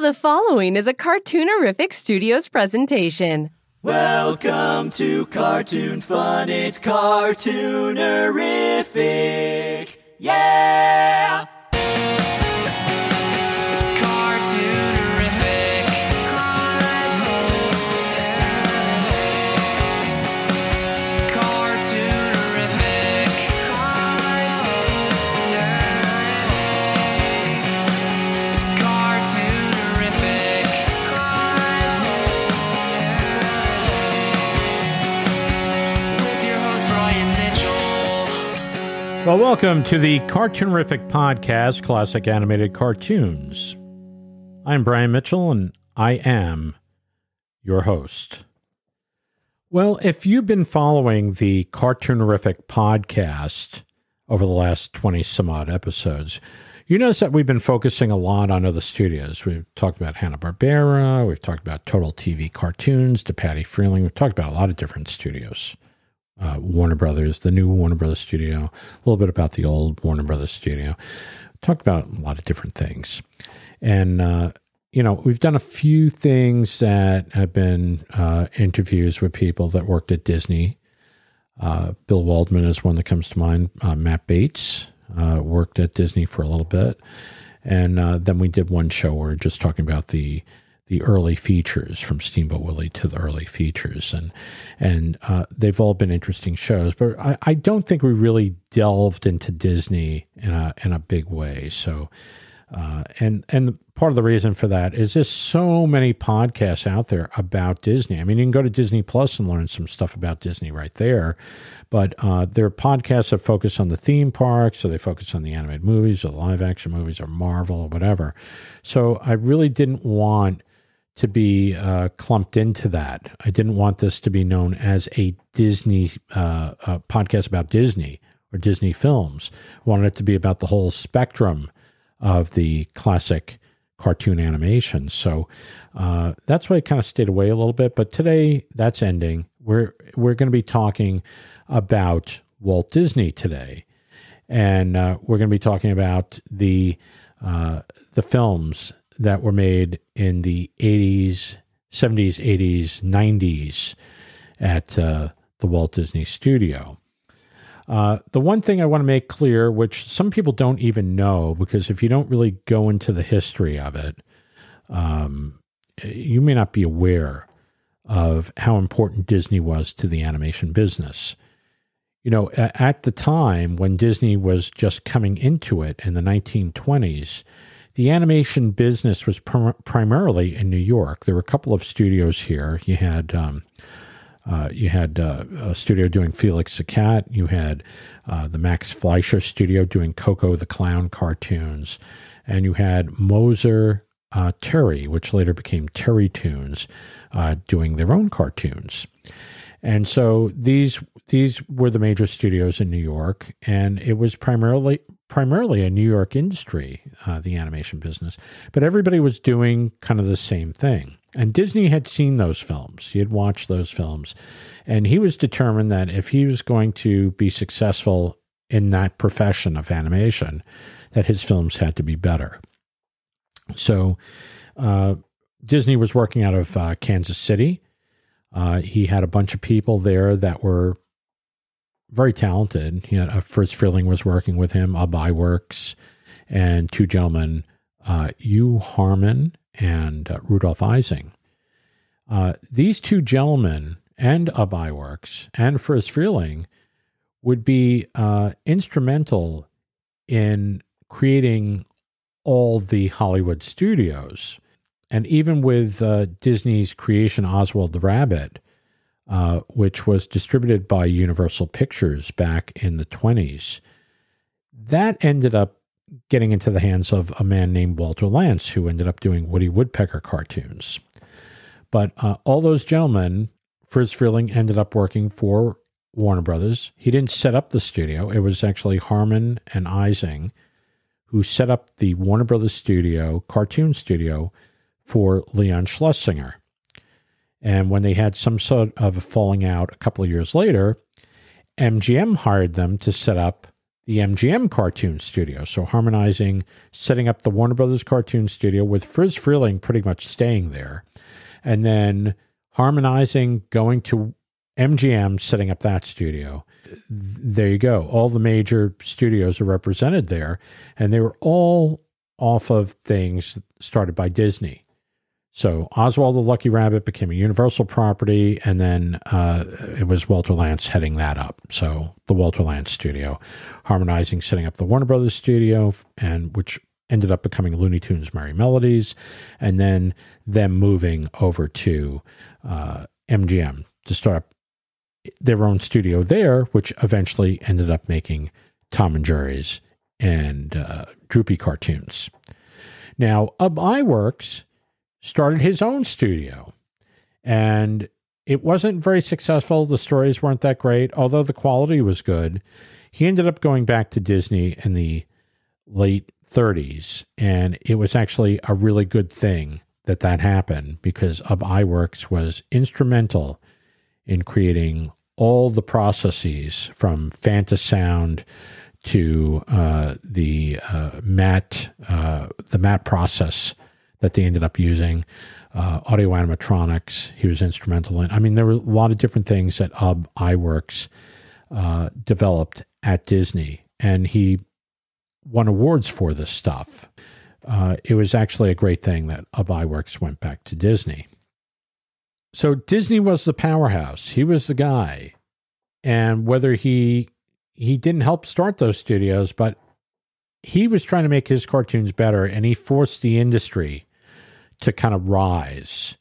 The following is a Cartoonerific Studios presentation. Welcome to Cartoon Fun. It's Cartoonerific. Yeah! Well, welcome to the Cartoonerific Podcast, Classic Animated Cartoons. I'm Brian Mitchell, and I am your host. Well, if you've been following the Cartoonerific Podcast over the last 20 some odd episodes, you notice that we've been focusing a lot on other studios. We've talked about Hanna-Barbera, we've talked about Total TV Cartoons, DePatie-Freleng, we've talked about a lot of different studios uh, Warner Brothers, the new Warner Brothers studio, a little bit about the old Warner Brothers studio. Talked about a lot of different things. And, uh, you know, we've done a few things that have been uh, interviews with people that worked at Disney. Uh, Bill Waldman is one that comes to mind. Uh, Matt Bates uh, worked at Disney for a little bit. And then we did one show where we're just talking about the the early features from Steamboat Willie to the early features, and and uh, they've all been interesting shows. But I, I don't think we really delved into Disney in a in a big way. So, uh, and and part of the reason for that is there's so many podcasts out there about Disney. I mean, you can go to Disney Plus and learn some stuff about Disney right there. But uh, there are podcasts that focus on the theme parks, so they focus on the animated movies or live action movies or Marvel or whatever. So I really didn't want to be uh, clumped into that. I didn't want this to be known as a Disney uh, uh, podcast about Disney or Disney films. I wanted it to be about the whole spectrum of the classic cartoon animation. So uh, that's why I kind of stayed away a little bit. But today, that's ending. We're we're going to be talking about Walt Disney today, and uh, we're going to be talking about the uh, the films that were made in the 80s, 70s, 80s, 90s at uh, the Walt Disney Studio. Uh, the one thing I want to make clear, which some people don't even know, because if you don't really go into the history of it, um, you may not be aware of how important Disney was to the animation business. You know, at the time when Disney was just coming into it in the 1920s, the animation business was prim- primarily in New York. There were a couple of studios here. You had um, uh, you had uh, a studio doing Felix the Cat. You had uh, the Max Fleischer studio doing Koko the Clown cartoons, and you had Moser uh, Terry, which later became Terrytoons, uh, doing their own cartoons. And so these these were the major studios in New York, and it was primarily primarily a New York industry, uh, the animation business. But everybody was doing kind of the same thing. And Disney had seen those films. He had watched those films, and he was determined that if he was going to be successful in that profession of animation, that his films had to be better. So uh, Disney was working out of uh, Kansas City. Uh, he had a bunch of people there that were very talented. He had, uh, Friz Freleng was working with him, Ub Iwerks, and two gentlemen, uh, Hugh Harman and uh, Rudolph Ising. Uh, these two gentlemen and Ub Iwerks and Friz Freleng would be uh, instrumental in creating all the Hollywood studios. And even with uh, Disney's creation, Oswald the Rabbit, uh, which was distributed by Universal Pictures back in the 20s, that ended up getting into the hands of a man named Walter Lantz, who ended up doing Woody Woodpecker cartoons. But uh, all those gentlemen, Friz Freleng ended up working for Warner Brothers. He didn't set up the studio, it was actually Harman and Ising who set up the Warner Brothers studio, cartoon studio, for Leon Schlesinger. And when they had some sort of a falling out a couple of years later, MGM hired them to set up the MGM cartoon studio. So Harman-Ising, setting up the Warner Brothers cartoon studio with Friz Freleng pretty much staying there. And then Harman-Ising, going to MGM, setting up that studio. There you go. All the major studios are represented there. And they were all off of things started by Disney. So Oswald the Lucky Rabbit became a Universal property, and then uh, it was Walter Lantz heading that up. So the Walter Lantz Studio, Harman-Ising, setting up the Warner Brothers Studio, and which ended up becoming Looney Tunes Merrie Melodies, and then them moving over to uh, MGM to start up their own studio there, which eventually ended up making Tom and Jerry's and uh, Droopy cartoons. Now, Ub Iwerks started his own studio. And it wasn't very successful. The stories weren't that great, although the quality was good. He ended up going back to Disney in the late 30s, and it was actually a really good thing that that happened because Ub Iwerks was instrumental in creating all the processes from Fantasound to uh, the uh, uh, the matte process that they ended up using. Uh, audio animatronics, he was instrumental in. I mean, there were a lot of different things that Ub Iwerks uh, developed at Disney, and he won awards for this stuff. Uh, it was actually a great thing that Ub Iwerks went back to Disney. So Disney was the powerhouse. He was the guy, and whether he he didn't help start those studios, but he was trying to make his cartoons better, and he forced the industry to kind of rise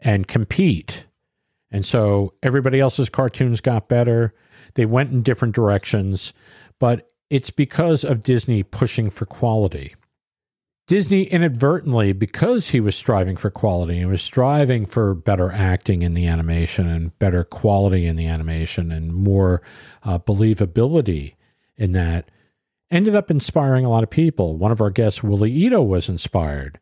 and compete. And so everybody else's cartoons got better. They went in different directions, but it's because of Disney pushing for quality. Disney inadvertently, because he was striving for quality and was striving for better acting in the animation and better quality in the animation and more uh, believability in that, ended up inspiring a lot of people. One of our guests, Willie Ito, was inspired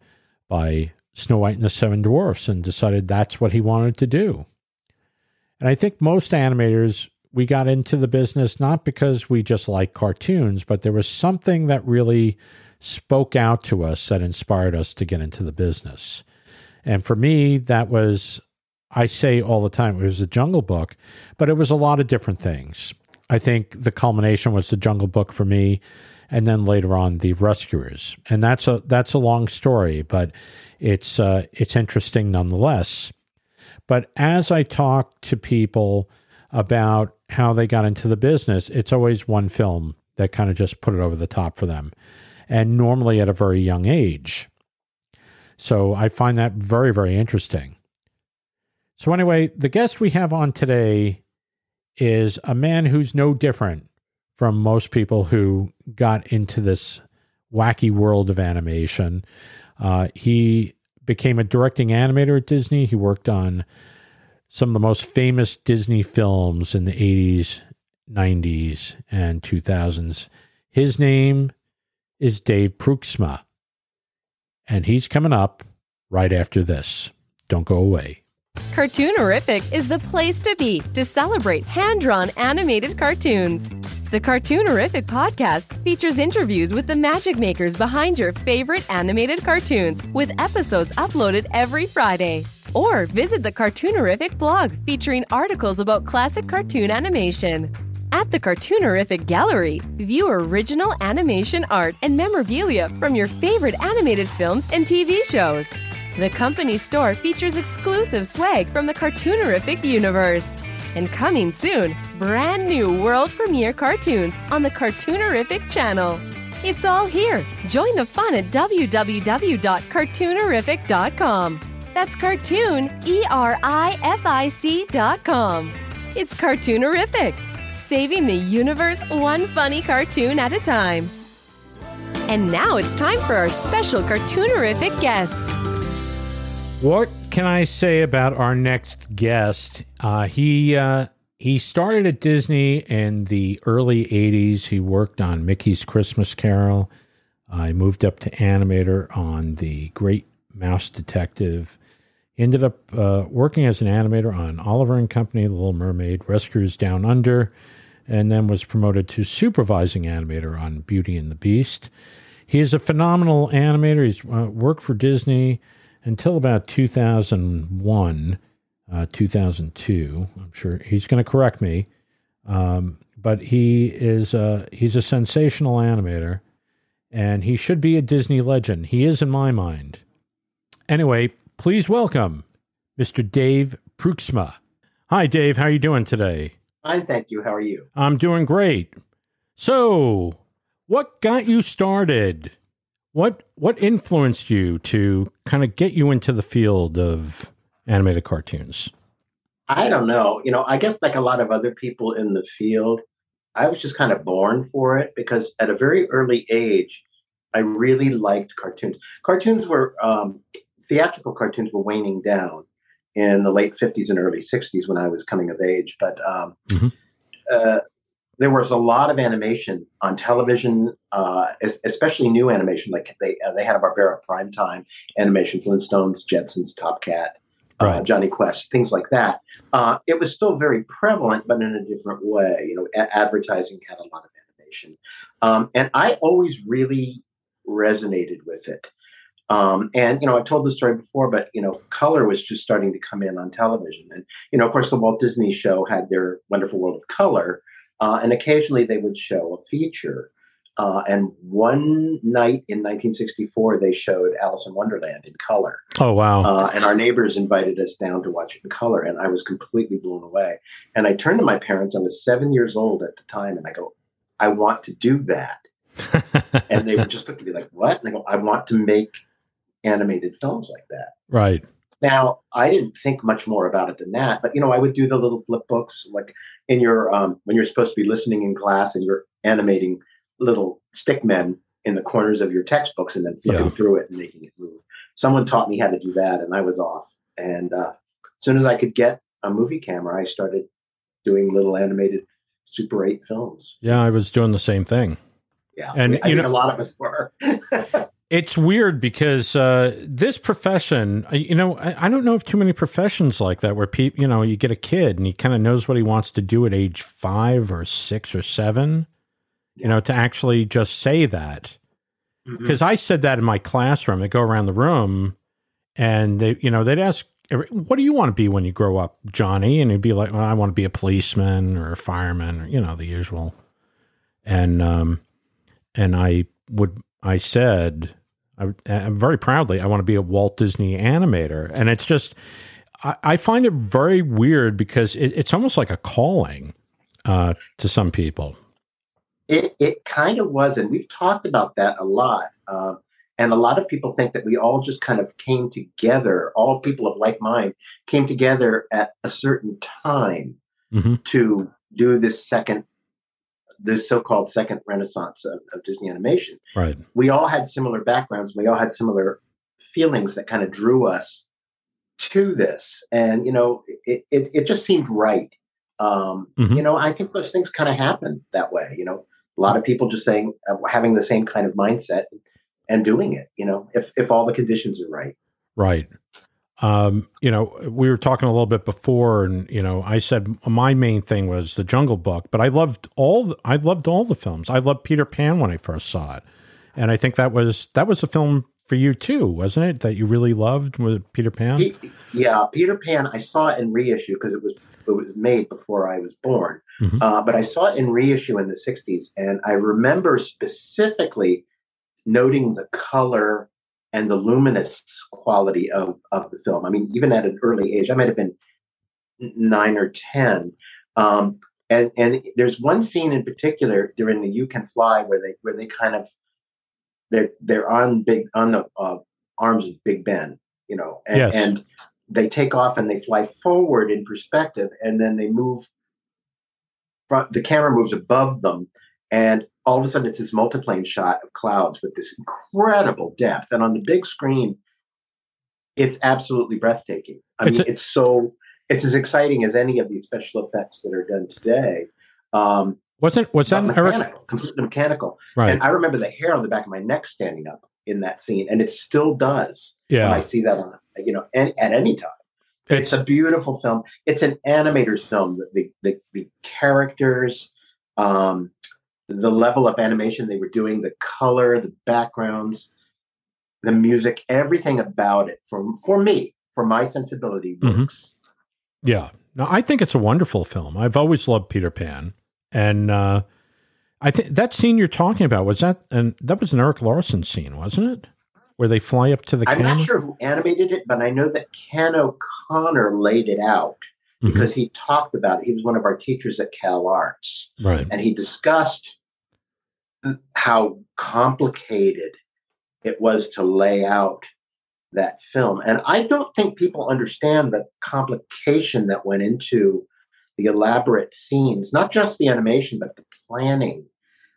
by Snow White and the Seven Dwarfs and decided that's what he wanted to do. And I think most animators, we got into the business not because we just like cartoons, but there was something that really spoke out to us that inspired us to get into the business. And for me, that was, I say all the time, it was the Jungle Book, but it was a lot of different things. I think the culmination was the Jungle Book for me and then later on the rescuers. And that's a that's a long story, but it's uh, it's interesting nonetheless. But as I talk to people about how they got into the business, it's always one film that kind of just put it over the top for them, and normally at a very young age. So I find that very very interesting. So anyway, the guest we have on today is a man who's no different from most people who got into this wacky world of animation. Uh, he became a directing animator at Disney. He worked on some of the most famous Disney films in the 80s, 90s, and 2000s. His name is Dave Pruiksma, and he's coming up right after this. Don't go away. Cartoonerific is the place to be to celebrate hand drawn animated cartoons. The Cartoonerific podcast features interviews with the magic makers behind your favorite animated cartoons, with episodes uploaded every Friday. Or visit the Cartoonerific blog featuring articles about classic cartoon animation. At the Cartoonerific Gallery, view original animation art and memorabilia from your favorite animated films and TV shows. The company store features exclusive swag from the Cartoonerific universe. And coming soon, brand new world premiere cartoons on the Cartoonerific channel. It's all here. Join the fun at www.cartoonerific.com. That's cartoon, E R I F I C.com. It's Cartoonerific, saving the universe one funny cartoon at a time. And now it's time for our special Cartoonerific guest. What can I say about our next guest? Uh, he uh, he started at Disney in the early '80s. He worked on Mickey's Christmas Carol. I uh, moved up to animator on the Great Mouse Detective. Ended up uh, working as an animator on Oliver and Company, The Little Mermaid, Rescuers Down Under, and then was promoted to supervising animator on Beauty and the Beast. He is a phenomenal animator. He's uh, worked for Disney until about 2001, uh, 2002. I'm sure he's going to correct me. Um, but he is uh, he's a sensational animator, and he should be a Disney legend. He is in my mind. Anyway, please welcome Mr. Dave Pruiksma. Hi, Dave. How are you doing today? Fine, thank you. How are you? I'm doing great. So, what got you started? What what influenced you to kind of get you into the field of animated cartoons? I don't know. You know, I guess like a lot of other people in the field, I was just kind of born for it because at a very early age, I really liked cartoons. Cartoons were um, theatrical cartoons were waning down in the late 50s and early 60s when I was coming of age, but um, Mhm. uh, there was a lot of animation on television, uh, especially new animation. Like they uh, they had a Barbera primetime animation, Flintstones, Jetsons, Top Cat, uh, Right. Jonny Quest, things like that. Uh, it was still very prevalent, but in a different way. You know, a- advertising had a lot of animation, um, and I always really resonated with it. Um, and you know, I've told this story before, but you know, color was just starting to come in on television, and you know, of course, the Walt Disney Show had their Wonderful World of Color, uh, and occasionally they would show a feature. Uh, and one night in 1964, they showed Alice in Wonderland in color. Oh wow! Uh, and our neighbors invited us down to watch it in color, and I was completely blown away. And I turned to my parents. I was seven years old at the time, and I go, "I want to do that." And they would just look at me like, "What?" And I go, "I want to make animated films like that." right. Now, I didn't think much more about it than that, but you know, I would do the little flip books, like in your um, when you're supposed to be listening in class and you're animating little stick men in the corners of your textbooks and then flipping Yeah. through it and making it move. Someone taught me how to do that, and I was off. And uh, as soon as I could get a movie camera, I started doing little animated Super 8 films. Yeah, I was doing the same thing. Yeah, And, I you know- a lot of us were. It's weird because uh, this profession, you know, I, I don't know of too many professions like that where people, you know, you get a kid and he kind of knows what he wants to do at age five or six or seven, you know, to actually just say that. Because I said that in my classroom. I go around the room and they, you know, they'd ask, "What do you want to be when you grow up, Johnny?" And he'd be like, "Well, I want to be a policeman or a fireman, or you know, the usual." And um, and I would, I said, I, I'm very proudly, I want to be a Walt Disney animator, and it's just, I, I find it very weird because it, it's almost like a calling uh, to some people. It it kind of was, and we've talked about that a lot. Um, and a lot of people think that we all just kind of came together, all people of like mind came together at a certain time Mhm. to do this second, this so-called second renaissance of, of Disney animation. Right. We all had similar backgrounds. We all had similar feelings that kind of drew us to this, and you know, it it, it just seemed right. Um, Mhm. You know, I think those things kind of happen that way. You know, a lot of people just saying uh, having the same kind of mindset and doing it. You know, if if all the conditions are right. Right. Um, you know, we were talking a little bit before, and you know, I said my main thing was the Jungle Book, but I loved all. The, I loved all the films. I loved Peter Pan when I first saw it, and I think that was that was a film for you too, wasn't it? That you really loved with Peter Pan. Pe- yeah, Peter Pan. I saw it in reissue because it was it was made before I was born. Mhm. Uh, but I saw it in reissue in the '60s, and I remember specifically noting the color and the luminous quality of of the film. I mean, even at an early age, I might have been nine or ten. Um, and and there's one scene in particular during the "You Can Fly" where they where they kind of they're they're on big on the uh, arms of Big Ben, you know, and, Yes. and they take off and they fly forward in perspective, and then they move. Front, the camera moves above them, and all of a sudden it's this multiplane shot of clouds with this incredible depth. And on the big screen, it's absolutely breathtaking. I It's mean, a- it's so it's as exciting as any of these special effects that are done today. Um, Wasn't was that an Eric? mechanical, completely mechanical. Right. And I remember the hair on the back of my neck standing up in that scene, and it still does when I see that on, you know, any, at any time. It's, It's a beautiful film. It's an animator's film. The, the, the, the characters, um, the level of animation they were doing, the color, the backgrounds, the music, everything about it. For for me, for my sensibility, Mhm. works. Yeah. No, I think it's a wonderful film. I've always loved Peter Pan. And uh, I think that scene you're talking about was that, and that was an Eric Larson scene, wasn't it? Where they fly up to the I'm camera. not sure who animated it, but I know that Ken O'Connor laid it out Mhm. because he talked about it. He was one of our teachers at Cal Arts. Right. and he discussed how complicated it was to lay out that film. And I don't think people understand the complication that went into the elaborate scenes, not just the animation, but the planning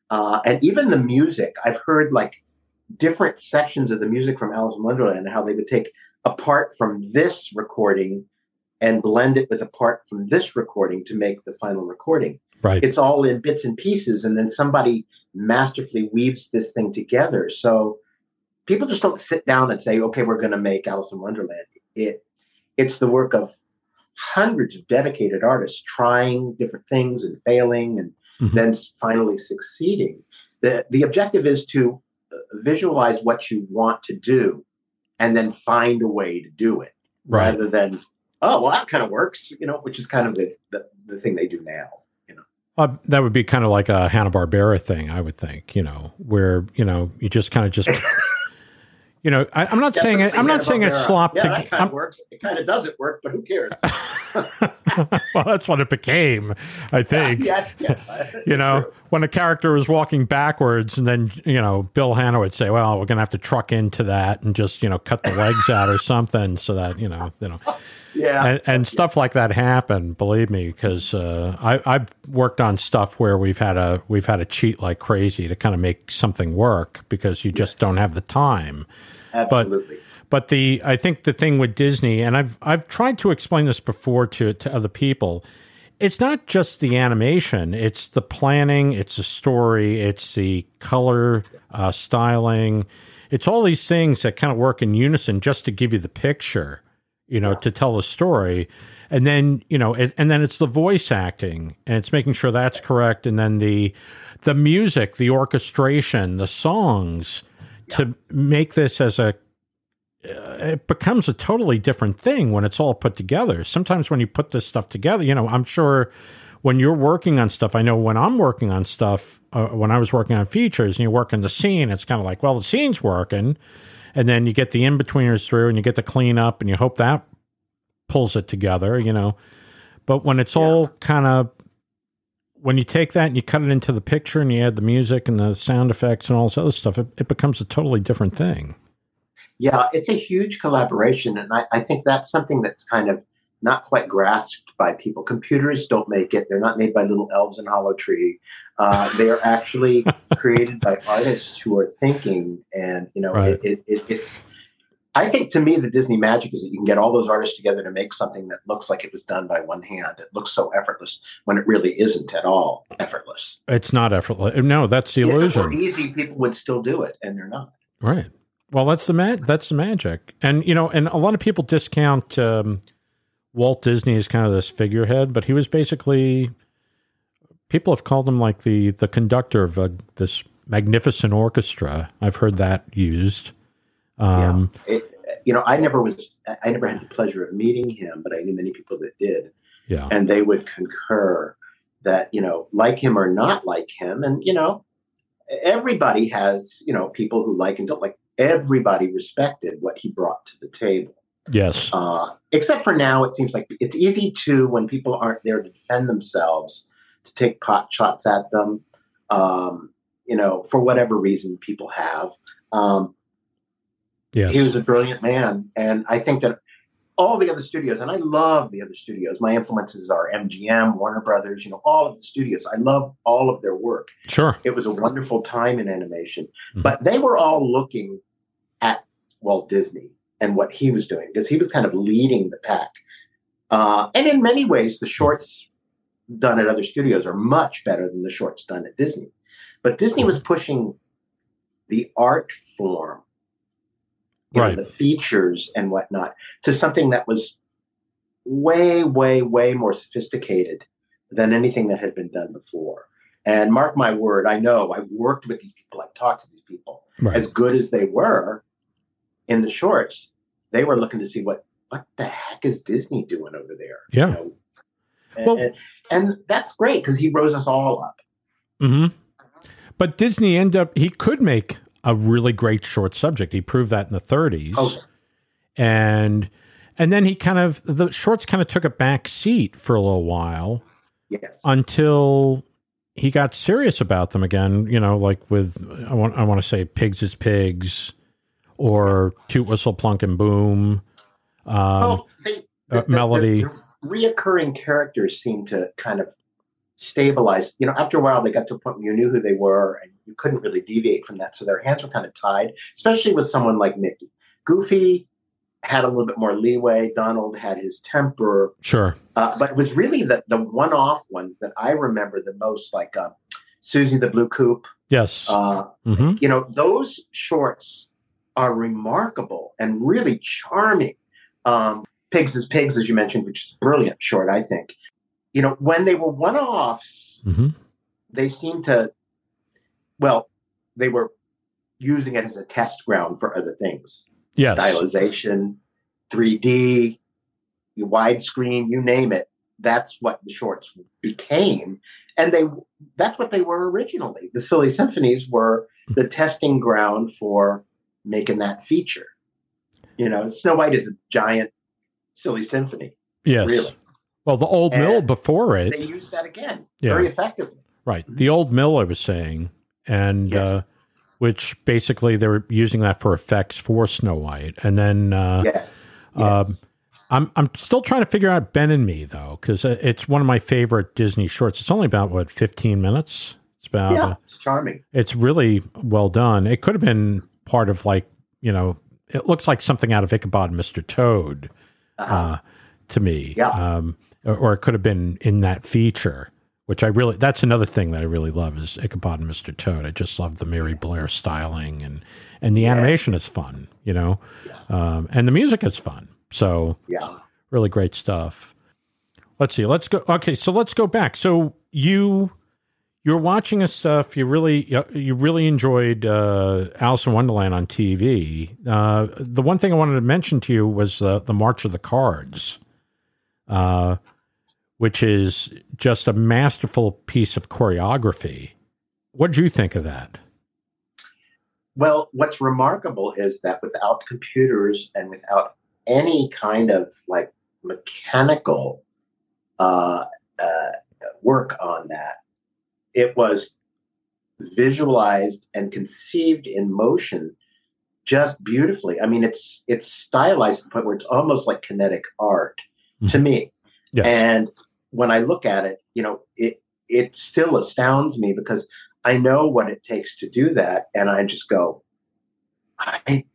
uh, and even the music. I've heard like different sections of the music from Alice in Wonderland and how they would take a part from this recording and blend it with a part from this recording to make the final recording Right. it's all in bits and pieces and then somebody masterfully weaves this thing together. So people just don't sit down and say okay we're going to make alice in wonderland. It it's the work of hundreds of dedicated artists trying different things and failing and Mhm. then finally succeeding. The the objective is to uh, visualize what you want to do and then find a way to do it. Right. rather than oh well that kind of works you know which is kind of the the, the thing they do now Uh, that would be kind of like a Hanna Barbera thing, I would think. You know, where you know you just kind of just, you know, I, I'm not saying it. I'm not saying it's slop. Yeah, to, that kind I'm- of works. It kind of doesn't work, but who cares? well, that's what it became, I think. yes, yes. You know, when a character was walking backwards, and then you know Bill Hanna would say, "Well, we're going to have to truck into that and just you know cut the legs out or something," so that you know, you know, yeah. and, and stuff like that happen. Believe me, because uh, I I've worked on stuff where we've had a we've had to cheat like crazy to kind of make something work because you just don't have the time. absolutely. But the I think the thing with Disney, and I've I've tried to explain this before to to other people, it's not just the animation; it's the planning, it's the story, it's the color uh, styling, it's all these things that kind of work in unison just to give you the picture, you know, to tell a story. And then you know, it, and then it's the voice acting, and it's making sure that's correct, and then the the music, the orchestration, the songs to make this as a it becomes a totally different thing when it's all put together. Sometimes when you put this stuff together, you know, I'm sure when you're working on stuff, I know when I'm working on stuff, uh, when I was working on features and you work in the scene, it's kind of like, well, the scene's working. And then you get the in betweeners through and you get the cleanup and you hope that pulls it together, you know. But when it's all kind of, when you take that and you cut it into the picture and you add the music and the sound effects and all this other stuff, it, it becomes a totally different thing. Yeah, it's a huge collaboration, and I, I think that's something that's kind of not quite grasped by people. Computers don't make it; they're not made by little elves in Hollow Tree. Uh, they are actually created by artists who are thinking, and you know, Right. it, it, it, it's. I think to me, the Disney magic is that you can get all those artists together to make something that looks like it was done by one hand. It looks so effortless when it really isn't at all effortless. It's not effortless. No, that's the If it were illusion. easy, people would still do it, and they're not. Right. Well, that's the ma- that's the magic. And you know, and a lot of people discount um, Walt Disney is kind of this figurehead, but he was basically people have called him like the the conductor of a, this magnificent orchestra. I've heard that used. Um, it, you know, I never was, I never had the pleasure of meeting him, but I knew many people that did, yeah. and they would concur that you know, like him or not like him, and you know, everybody has you know people who like and don't like. Everybody respected what he brought to the table. Yes. Uh, except for now, it seems like it's easy to when people aren't there to defend themselves to take pot shots at them. Um, you know, for whatever reason people have. Um, Yes. he was a brilliant man, and I think that all the other studios, and I love the other studios. My influences are MGM, Warner Brothers, you know, all of the studios. I love all of their work. sure. It was a wonderful time in animation, Mhm. but they were all looking at Walt Disney and what he was doing because he was kind of leading the pack. Uh, and in many ways, the shorts done at other studios are much better than the shorts done at Disney. But Disney was pushing the art form, you know, the features and whatnot, to something that was way, way, way more sophisticated than anything that had been done before. And mark my word, I know I worked with these people, I've talked to these people. Right. As good as they were in the shorts, they were looking to see what what the heck is Disney doing over there? Yeah. You know? And, Well- and, and that's great because he rose us all up. hmm But Disney ended up, he could make a really great short subject. He proved that in the 30s. Oh, And and then he kind of the shorts kind of took a back seat for a little while yes. until he got serious about them again, you know, like with I want I want to say pigs is pigs or toot whistle plunk and boom. Um, well, they, uh, Melody. The, reoccurring characters seem to kind of stabilize. You know, after a while, they got to a point where you knew who they were, and you couldn't really deviate from that. So their hands were kind of tied, especially with someone like Mickey. Goofy had a little bit more leeway. Donald had his temper, sure. uh, but it was really the the one-off ones that I remember the most, like uh, Susie the Blue Coupe. Yes. Uh, hmm you know those shorts are remarkable and really charming. Um, pigs is pigs as you mentioned which is a brilliant short i think. You know when they were one-offs hmm they seemed to well they were using it as a test ground for other things. Yes. stylization 3d widescreen you name it. That's what the shorts became. And they that's what they were originally. The silly symphonies were the testing ground for making that feature you know snow white is a giant silly symphony Yes. really. Well, the old mill before it. They used that again Yeah. very effectively right? The old mill, I was saying, and Yes. uh, which basically they were using that for effects for Snow White, and then uh, yes, Um, yes. I'm I'm still trying to figure out Ben and Me though, because it's one of my favorite Disney shorts. It's only about what 15 minutes. It's about yeah uh, it's charming it's really well done. It could have been part of like you know, it looks like something out of Ichabod and Mr. Toad uh-huh. uh, to me. Yeah. Um, or, or it could have been in that feature, which I really, that's another thing that I really love is Ichabod and Mr. Toad. I just love the Mary Blair styling and, and the Yeah. animation is fun, you know, um, and the music is fun. So yeah really great stuff. Let's see. Let's go. Okay. So let's go back. So you, you're watching this stuff. You really, you really enjoyed uh, Alice in Wonderland on TV. Uh, the one thing I wanted to mention to you was uh, the March of the Cards, uh, which is just a masterful piece of choreography. What did you think of that? Well, what's remarkable is that without computers and without any kind of like mechanical uh, uh, work on that, it was visualized and conceived in motion just beautifully. I mean, it's it's stylized to the point where it's almost like kinetic art to mm-hmm. me. Yes. And when I look at it, you know, it it still astounds me because I know what it takes to do that, and I just go, I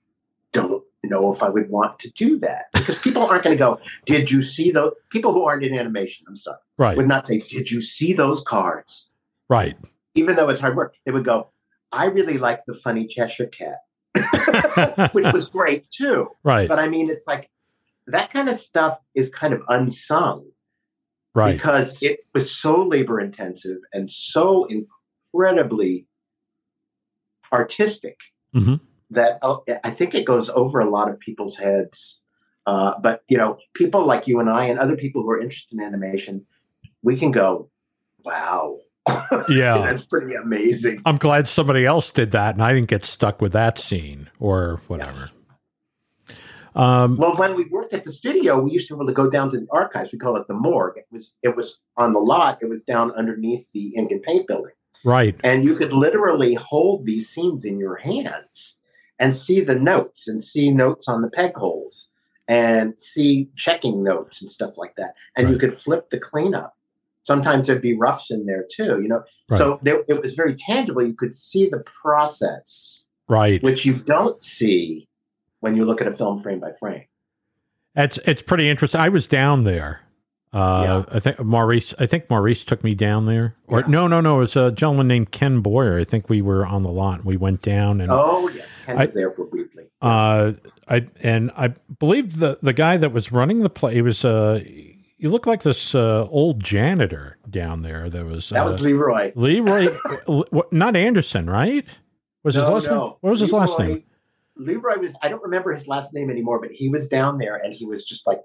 don't know if I would want to do that because people aren't going to go. Did you see those people who aren't in animation? I'm sorry, right. would not say, Did you see those cards? Right. Even though it's hard work, they would go. I really like the funny Cheshire Cat, which was great too. right. But I mean, it's like that kind of stuff is kind of unsung Right. because it was so labor intensive and so incredibly artistic Mhm. that uh, I think it goes over a lot of people's heads. Uh, but you know, people like you and I and other people who are interested in animation, we can go, "Wow, Yeah. that's pretty amazing." I'm glad somebody else did that and I didn't get stuck with that scene or whatever. Um, Well, when we worked at the studio, we used to be able to go down to the archives. We call it the morgue. It was it was on the lot. It was down underneath the ink and paint building. right. and you could literally hold these scenes in your hands and see the notes and see notes on the peg holes and see checking notes and stuff like that and you could flip the cleanup sometimes there'd be roughs in there too you know Right. so there, it was very tangible you could see the process Right. which you don't see when you look at a film frame by frame It's it's pretty interesting. I was down there. Uh, I think Maurice. I think Maurice took me down there. Or Yeah. no, no, no. It was a gentleman named Ken Boyer. I think we were on the lot. We went down and oh yes ken I- was there for briefly uh, I and I believe the the guy that was running the play. He was uh you look like this uh, old janitor down there. That was That uh, was Leroy. Leroy, not Anderson, right? Was his No, last name? What was his last name? Leroy was. I don't remember his last name anymore, but he was down there, and he was just like,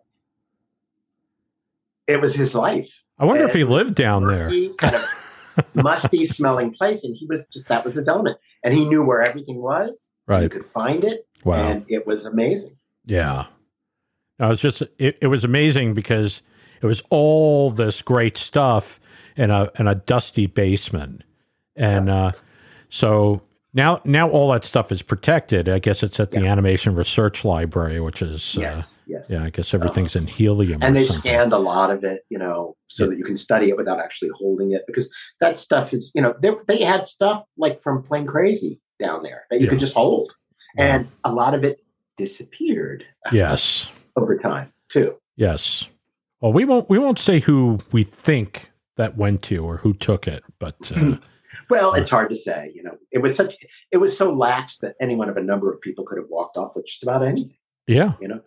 it was his life. I wonder if he lived down there. kind of musty smelling place, and he was just that was his element, and he knew where everything was. You Right. could find it, Wow. and it was amazing. Yeah. No, was just it, it was amazing because it was all this great stuff in a in a dusty basement. And uh so now now all that stuff is protected. I guess it's at the Yeah. Animation Research Library, which is uh, Yes, yes. yeah, I guess everything's in helium and they something. scanned a lot of it, you know, so Yeah. that you can study it without actually holding it, because that stuff is, you know, they, they had stuff like from Plane Crazy down there that you could just hold, and a lot of it disappeared Yes. over time too. Yes. Well, we won't we won't say who we think that went to or who took it, but uh, Well, it's hard to say, you know, it was such, it was so lax that any one of a number of people could have walked off with just about anything, yeah. you know.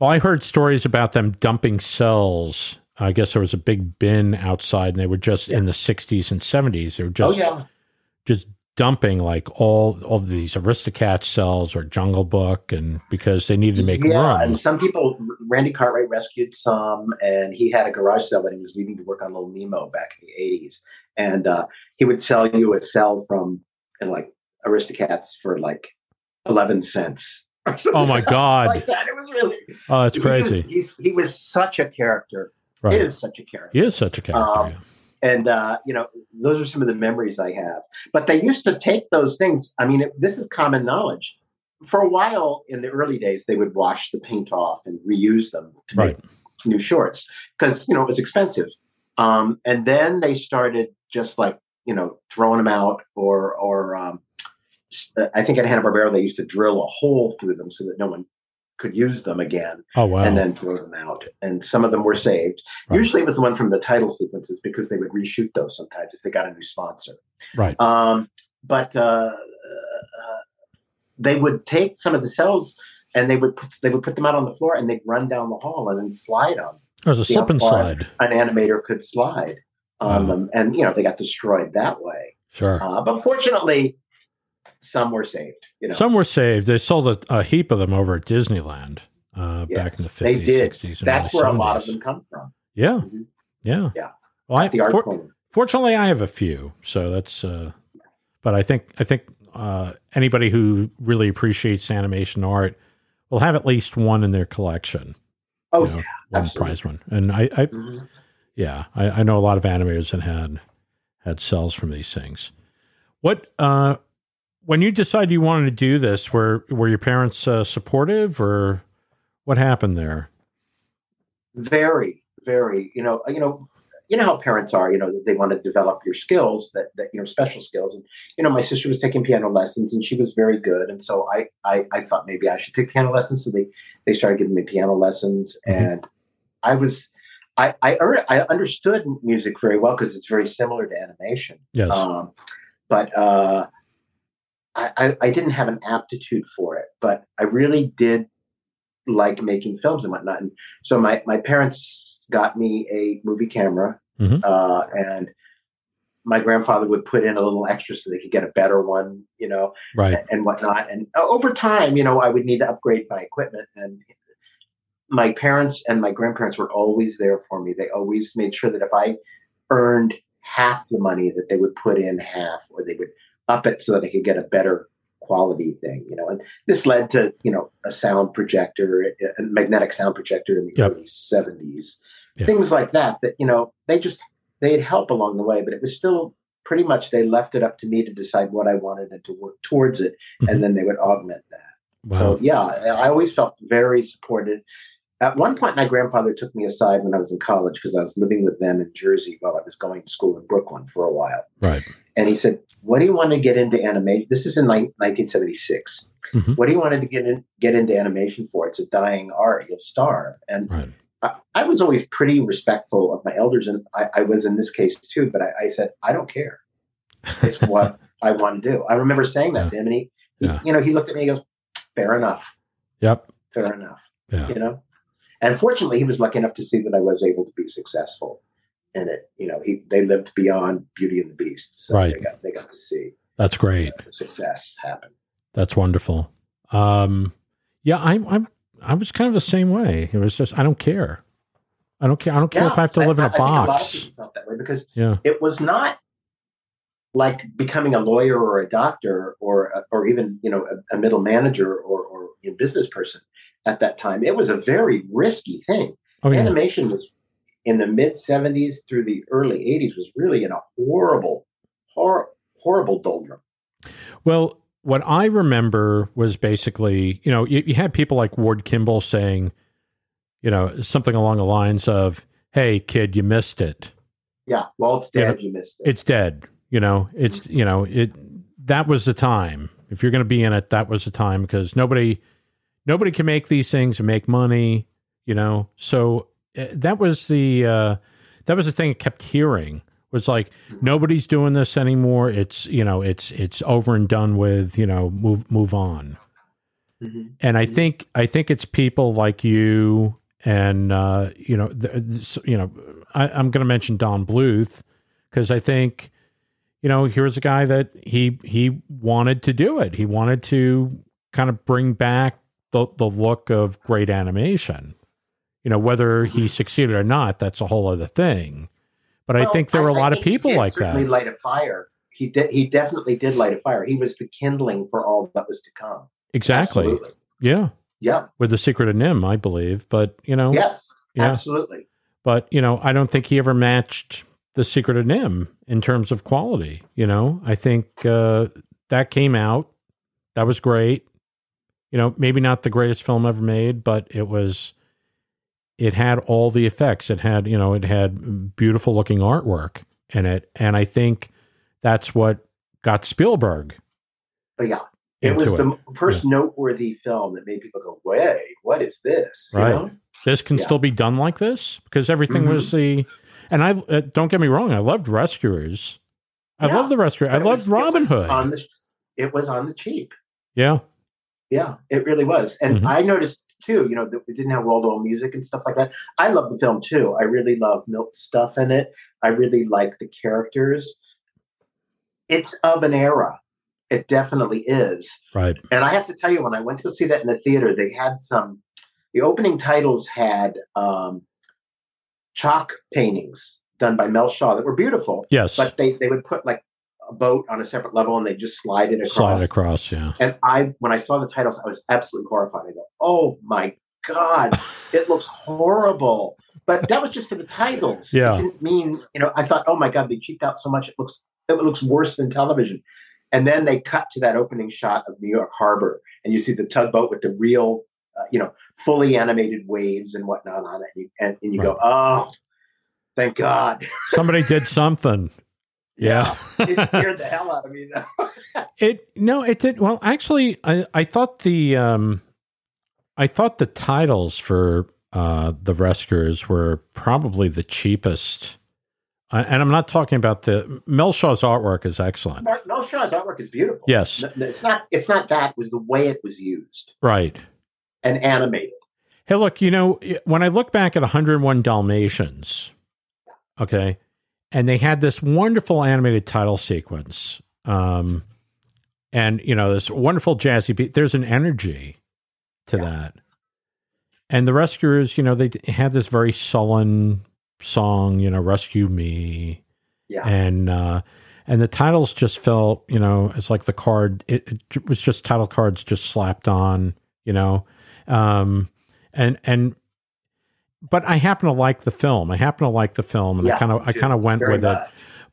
Well, I heard stories about them dumping cels. I guess there was a big bin outside, and they were just in the '60s and '70s. They were just oh yeah, just dumping like all all these Aristocat cels or Jungle Book, and because they needed to make yeah, and some people, Randy Cartwright rescued some, and he had a garage sale when he was leaving to work on Little Nemo back in the '80s, and uh, he would sell you a cel from and like Aristocats for like eleven cents. Oh my God! Like that, it was really oh, that's he was- crazy. he's, he was such a character. Right? He Is such a character. He is such a character. Um, yeah. And uh, you know those are some of the memories i have. But they used to take those things i mean it, this is common knowledge. For a while in the early days they would wash the paint off and reuse them to Right. make new shorts because you know it was expensive. Um, and then they started just like you know throwing them out or or um, i think at hanna-barbera they used to drill a hole through them so that no one could use them again Oh wow! and then throw them out. And some of them were saved. Right. Usually it was the one from the title sequences because they would reshoot those sometimes if they got a new sponsor. right. Um, but uh, uh, they would take some of the cels and they would put they would put them out on the floor and they'd run down the hall and then slide on. them. There's a slip and slide. An animator could slide on Wow. them, and you know they got destroyed that way. Sure. Uh, but fortunately, some were saved. You know, Some were saved. They sold a, a heap of them over at Disneyland uh, Yes, back in the 50s, they did. 60s, and that's where a lot of them come from. Yeah, Mhm. yeah, Yeah. Well, I, The art for- fortunately, I have a few, so that's. Uh, but I think I think uh, anybody who really appreciates animation art will have at least one in their collection. Oh you know, yeah, one absolutely. prize one, and I, I Mhm. yeah, I, I know a lot of animators that had had cels from these things. What uh, when you decided you wanted to do this, were were your parents uh, supportive, or what happened there? very very. You know you know you know how parents are you know that they want to develop your skills that, that you know special skills. And you know my sister was taking piano lessons and she was very good. And so i i, I thought maybe i should take piano lessons. So they they started giving me piano lessons. Mhm. and i was i i, I understood music very well because it's very similar to animation. Yes, um, but uh, I, I, I didn't have an aptitude for it, but I really did like making films and whatnot. And so my, my parents got me a movie camera, Mhm. uh, and my grandfather would put in a little extra so they could get a better one, you know, right. and, and whatnot. And uh, over time, you know, I would need to upgrade my equipment. And my parents and my grandparents were always there for me. They always made sure that if I earned half the money, that they would put in half, or they would up it so that I could get a better quality thing. You know, and this led to you know a sound projector, a magnetic sound projector in the Yep. early seventies, Yeah. things like that. That you know they just they'd help along the way, but it was still pretty much they left it up to me to decide what I wanted and to work towards it, Mhm. and then they would augment that. Wow. So yeah, I always felt very supported. At one point, my grandfather took me aside when I was in college because I was living with them in Jersey while I was going to school in Brooklyn for a while. right. And he said, "What do you want to get into animation?" This is in ni- 1976. Mhm. What do you wanted to get in, get into animation for? It's a dying art. You'll starve. And Right. I, I was always pretty respectful of my elders, and I, I was in this case too. But I, I said, "I don't care. It's what I want to do." I remember saying that Yeah. to him, and he, he- Yeah. you know, he looked at me. and goes, "Fair enough. Yep. Fair enough." Yeah. You know. And fortunately, he was lucky enough to see that I was able to be successful in it. You know, he they lived beyond Beauty and the Beast, so Right. they got they got to see That's great. the success happen. That's wonderful. Um, yeah, I'm, I'm, I was kind of the same way. It was just, I don't care. I don't care. I don't care if I have to live in a I think a lot of box. felt that way because Yeah. it was not like becoming a lawyer or a doctor or or even you know a, a middle manager or or a business person at that time. It was a very risky thing. Oh, yeah. Animation was in the mid '70s through the early '80s was really in a horrible, hor- horrible doldrum. Well, what I remember was basically, you know, you, you had people like Ward Kimball saying, you know, something along the lines of, "Hey, kid, you missed it. Yeah, well, it's dead. You missed it. It's dead." You know, it's mm-hmm. you know, it. That was the time. If you're going to be in it, that was the time because nobody, nobody can make these things and make money. You know, so uh, that was the uh, that was the thing I kept hearing was like nobody's doing this anymore. It's you know, it's it's over and done with. You know, move move on. Mhm. and I think I think it's people like you and uh, you know th- you know I, I'm going to mention Don Bluth because I think you know here's a guy that he he wanted to do it. He wanted to kind of bring back the the look of great animation. You know whether he succeeded or not, that's a whole other thing. But I think there were a lot of people like certainly that. Light a fire. He did. He definitely did light a fire. He was the kindling for all that was to come. Exactly. Absolutely. Yeah. Yeah. With the Secret of NIMH, I believe. But you know, Yes. Yeah. Absolutely. but you know i don't think he ever matched the secret of NIMH in terms of quality you know i think uh, that came out that was great you know maybe not the greatest film ever made but it was it had all the effects it had you know it had beautiful looking artwork in it and i think that's what got spielberg But yeah, it was the first noteworthy film that made people go, "Wait, what is this?" You Right. know? this can Yeah. still be done like this because everything Mhm. was the and i uh, don't get me wrong i loved rescuers i Yeah. love the rescuer i loved was- robin hood On the, it was on the cheap. yeah Yeah, it really was. And Mhm. I noticed too, you know, that we didn't have to wall music and stuff like that. I love the film too. I really love Milt's stuff in it. I really like the characters. It's of an era. It definitely is. right And I have to tell you, when I went to go see that in the theater, they had some. The opening titles had um, chalk paintings done by Mel Shaw that were beautiful, yes but they they would put like a boat on a separate level and they just slide it across. slide across yeah And I, when I saw the titles, I was absolutely horrified. I go, "Oh my god, it looks horrible." But that was just for the titles. Yeah. it didn't mean you know. I thought, "Oh my god, they cheaped out so much. It looks it looks worse than television." And then they cut to that opening shot of New York Harbor, and you see the tugboat with the real, uh, you know, fully animated waves and whatnot on it, and and, and you go, "Oh, thank God!" somebody did something yeah, it scared the hell out of me. Though. it no it did well actually i i thought the um i thought the titles for uh the rescuers were probably the cheapest uh, and i'm not talking about the mel shaw's artwork is excellent Mel Mel Shaw's artwork is beautiful. yes It's not. It's not that. It was the way it was used right and animated. Hey, look, you know, when I look back at 101 Dalmatians, okay, and they had this wonderful animated title sequence, um, and, you know, this wonderful jazzy beat, there's an energy to Yeah. that. And the rescuers, you know, they had this very sullen song, you know, rescue me. Yeah. And, uh, and the titles just felt, you know, it's like the card, it, it was just title cards just slapped on, you know. Um, and, and, but I happen to like the film. I happen to like the film, and I kind of, I kind of went with it.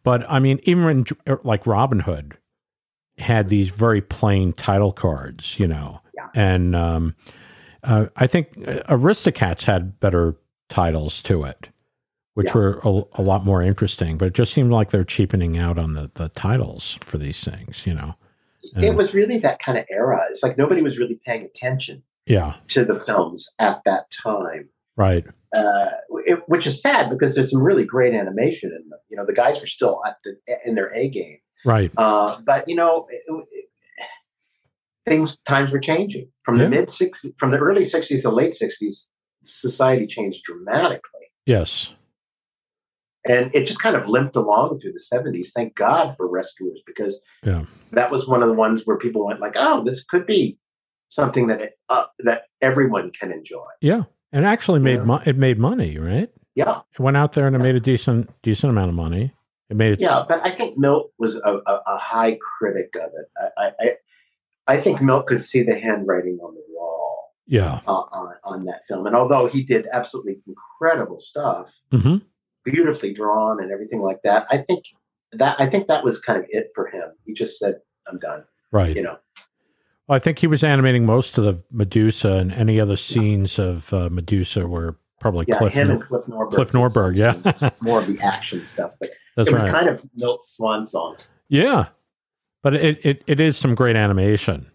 But I mean, even when er, like Robin Hood had these very plain title cards, you know, Yeah. and um, uh, I think uh, Aristocats had better titles to it, which Yeah. were a, a lot more interesting. But it just seemed like they're cheapening out on the the titles for these things, you know. It was really that kind of era. It's like nobody was really paying attention Yeah, to the films at that time, right. Uh, it, which is sad because there's some really great animation in them. You know, the guys were still at the in their A game, Right. uh, but you know, it, it, things times were changing from the mid '60s, from the early '60s to late '60s. society changed dramatically. Yes. And it just kind of limped along through the 70s. Thank God for rescuers because Yeah. that was one of the ones where people went like, "Oh, this could be something that it, uh, that everyone can enjoy." Yeah. And actually made Yeah. mo- it made money, right? Yeah, It went out there and it made a decent decent amount of money. It made it yeah. But I think Milt was a, a, a high critic of it. I, I, I, think Milt could see the handwriting on the wall yeah. uh, on on that film. And although he did absolutely incredible stuff, hmm beautifully drawn and everything like that, I think that I think that was kind of it for him. He just said, "I'm done." Right. You know. Well, I think he was animating most of the Medusa and any other scenes of uh, Medusa were probably Yeah, Cliff him Nor- and Cliff Nordberg. Cliff Nordberg. Yeah. more of the action stuff, but That's it was right. kind of Milt's swan song. yeah. But it, it, it is some great animation.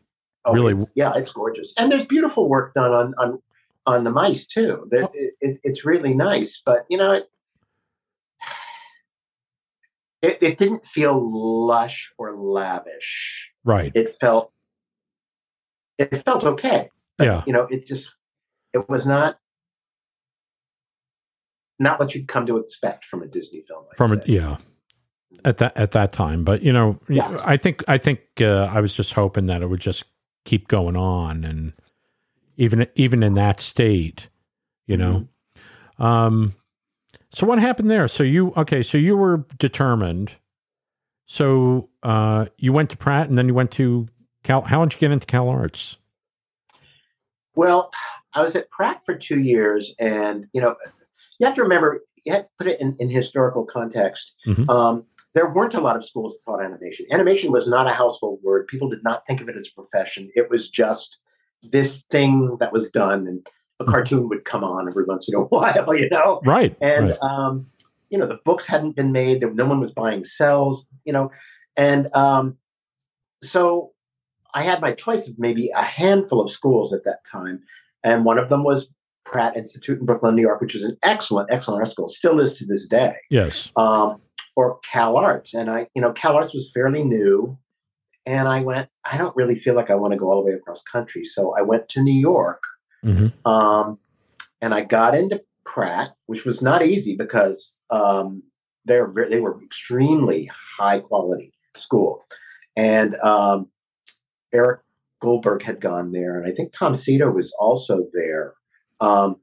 Oh, Really- it's- yeah, it's gorgeous, and there's beautiful work done on on on the mice too. Oh. it, it, it's really nice, but you know it, it it didn't feel lush or lavish. Right. It felt it felt okay. But, Yeah. you know, it just it was not not what you'd come to expect from a Disney film. I'd From it, yeah. At that at that time, but you know, Yeah. I think I think uh, I was just hoping that it would just keep going on, and even even in that state, you know. Mm-hmm. Um, so what happened there? So you okay? So you were determined. So uh, you went to Pratt, and then you went to Cal. How did you get into Cal Arts? Well, I was at Pratt for two years, and you know, you have to remember, you have to put it in, in historical context. Mhm. Um, there weren't a lot of schools that taught animation. Animation was not a household word. People did not think of it as a profession. It was just this thing that was done, and a cartoon would come on every once in a while, you know. Right. And right. um, you know, the books hadn't been made. No one was buying cels, you know, and um, so I had my choice of maybe a handful of schools at that time, and one of them was Pratt Institute in Brooklyn, New York, which is an excellent, excellent art school, still is to this day. yes. Um, or Cal Arts, and I, you know, Cal Arts was fairly new, and I went. I don't really feel like I want to go all the way across country, so I went to New York hmm um, and I got into Pratt, which was not easy because um, they're they were extremely high quality school, and um, Eric Goldberg had gone there, and I think Tom Sito was also there, um,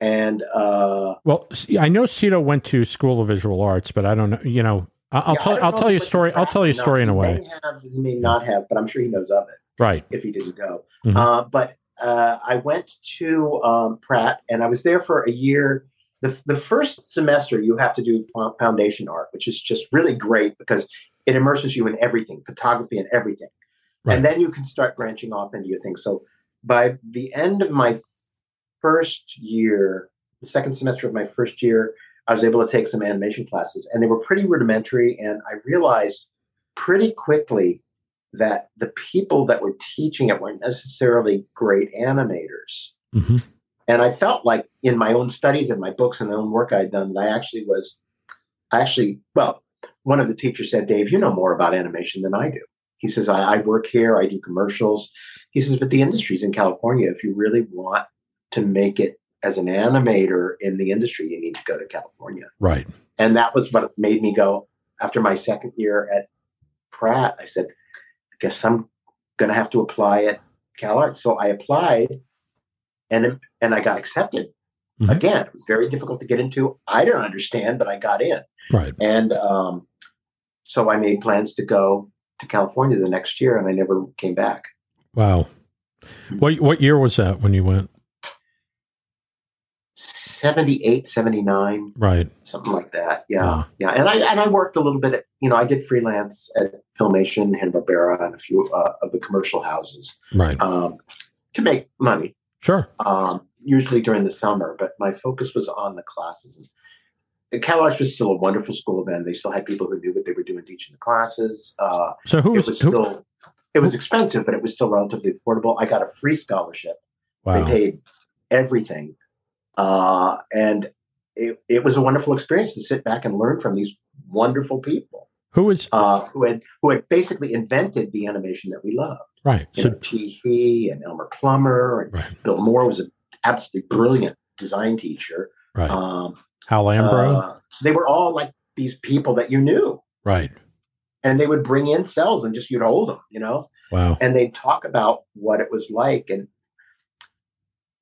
and uh, Well, I know Cito went to School of Visual Arts, but I don't know. You know, I'll yeah, tell I'll tell you a story. I'll tell you a story in a He way. May have, he may not have, but I'm sure he knows of it. Right. if he didn't go. Mhm. Uh, but uh, I went to um, Pratt, and I was there for a year. The, the first semester, you have to do foundation art, which is just really great because it immerses you in everything, photography and everything. Right. And then you can start branching off into your things. So by the end of my first year, the second semester of my first year, I was able to take some animation classes, and they were pretty rudimentary. And I realized pretty quickly that the people that were teaching it weren't necessarily great animators. hmm And I felt like in my own studies and my books and the own work I'd done, that I actually was, I actually, well, one of the teachers said, Dave, you know more about animation than I do. He says, I, I work here, I do commercials. He says, but the industry's in California. If you really want to make it as an animator in the industry, you need to go to California. Right. And that was what made me go after my second year at Pratt. I said, I guess I'm going to have to apply at CalArts. So I applied and, and I got accepted. Mhm. Again, it was very difficult to get into. I don't understand, but I got in. Right. And um, so I made plans to go to California the next year and I never came back. Wow. What what year was that when you went? 78, 79. Right. something like that. Yeah, Wow. yeah. And I and I worked a little bit. At, you know, I did freelance at Filmation, Hanna Barbera, and a few uh, of the commercial houses Right. um, to make money. Sure. Um, usually during the summer, but my focus was on the classes. And Cal Arts was still a wonderful school then. They still had people who knew what they were doing teaching the classes. Uh, So who it was, was who? still it was expensive, but it was still relatively affordable. I got a free scholarship. wow. They paid everything. Uh, and it, it was a wonderful experience to sit back and learn from these wonderful people Who was uh, who had who had basically invented the animation that we loved. right? You So know, T. Hee and Elmer Plummer and right. Bill Moore was an absolutely brilliant design teacher. Right. Um, Hal Ambro. uh, they were all like these people that you knew, right. and they would bring in cels and just you'd hold them, you know, Wow. and they'd talk about what it was like and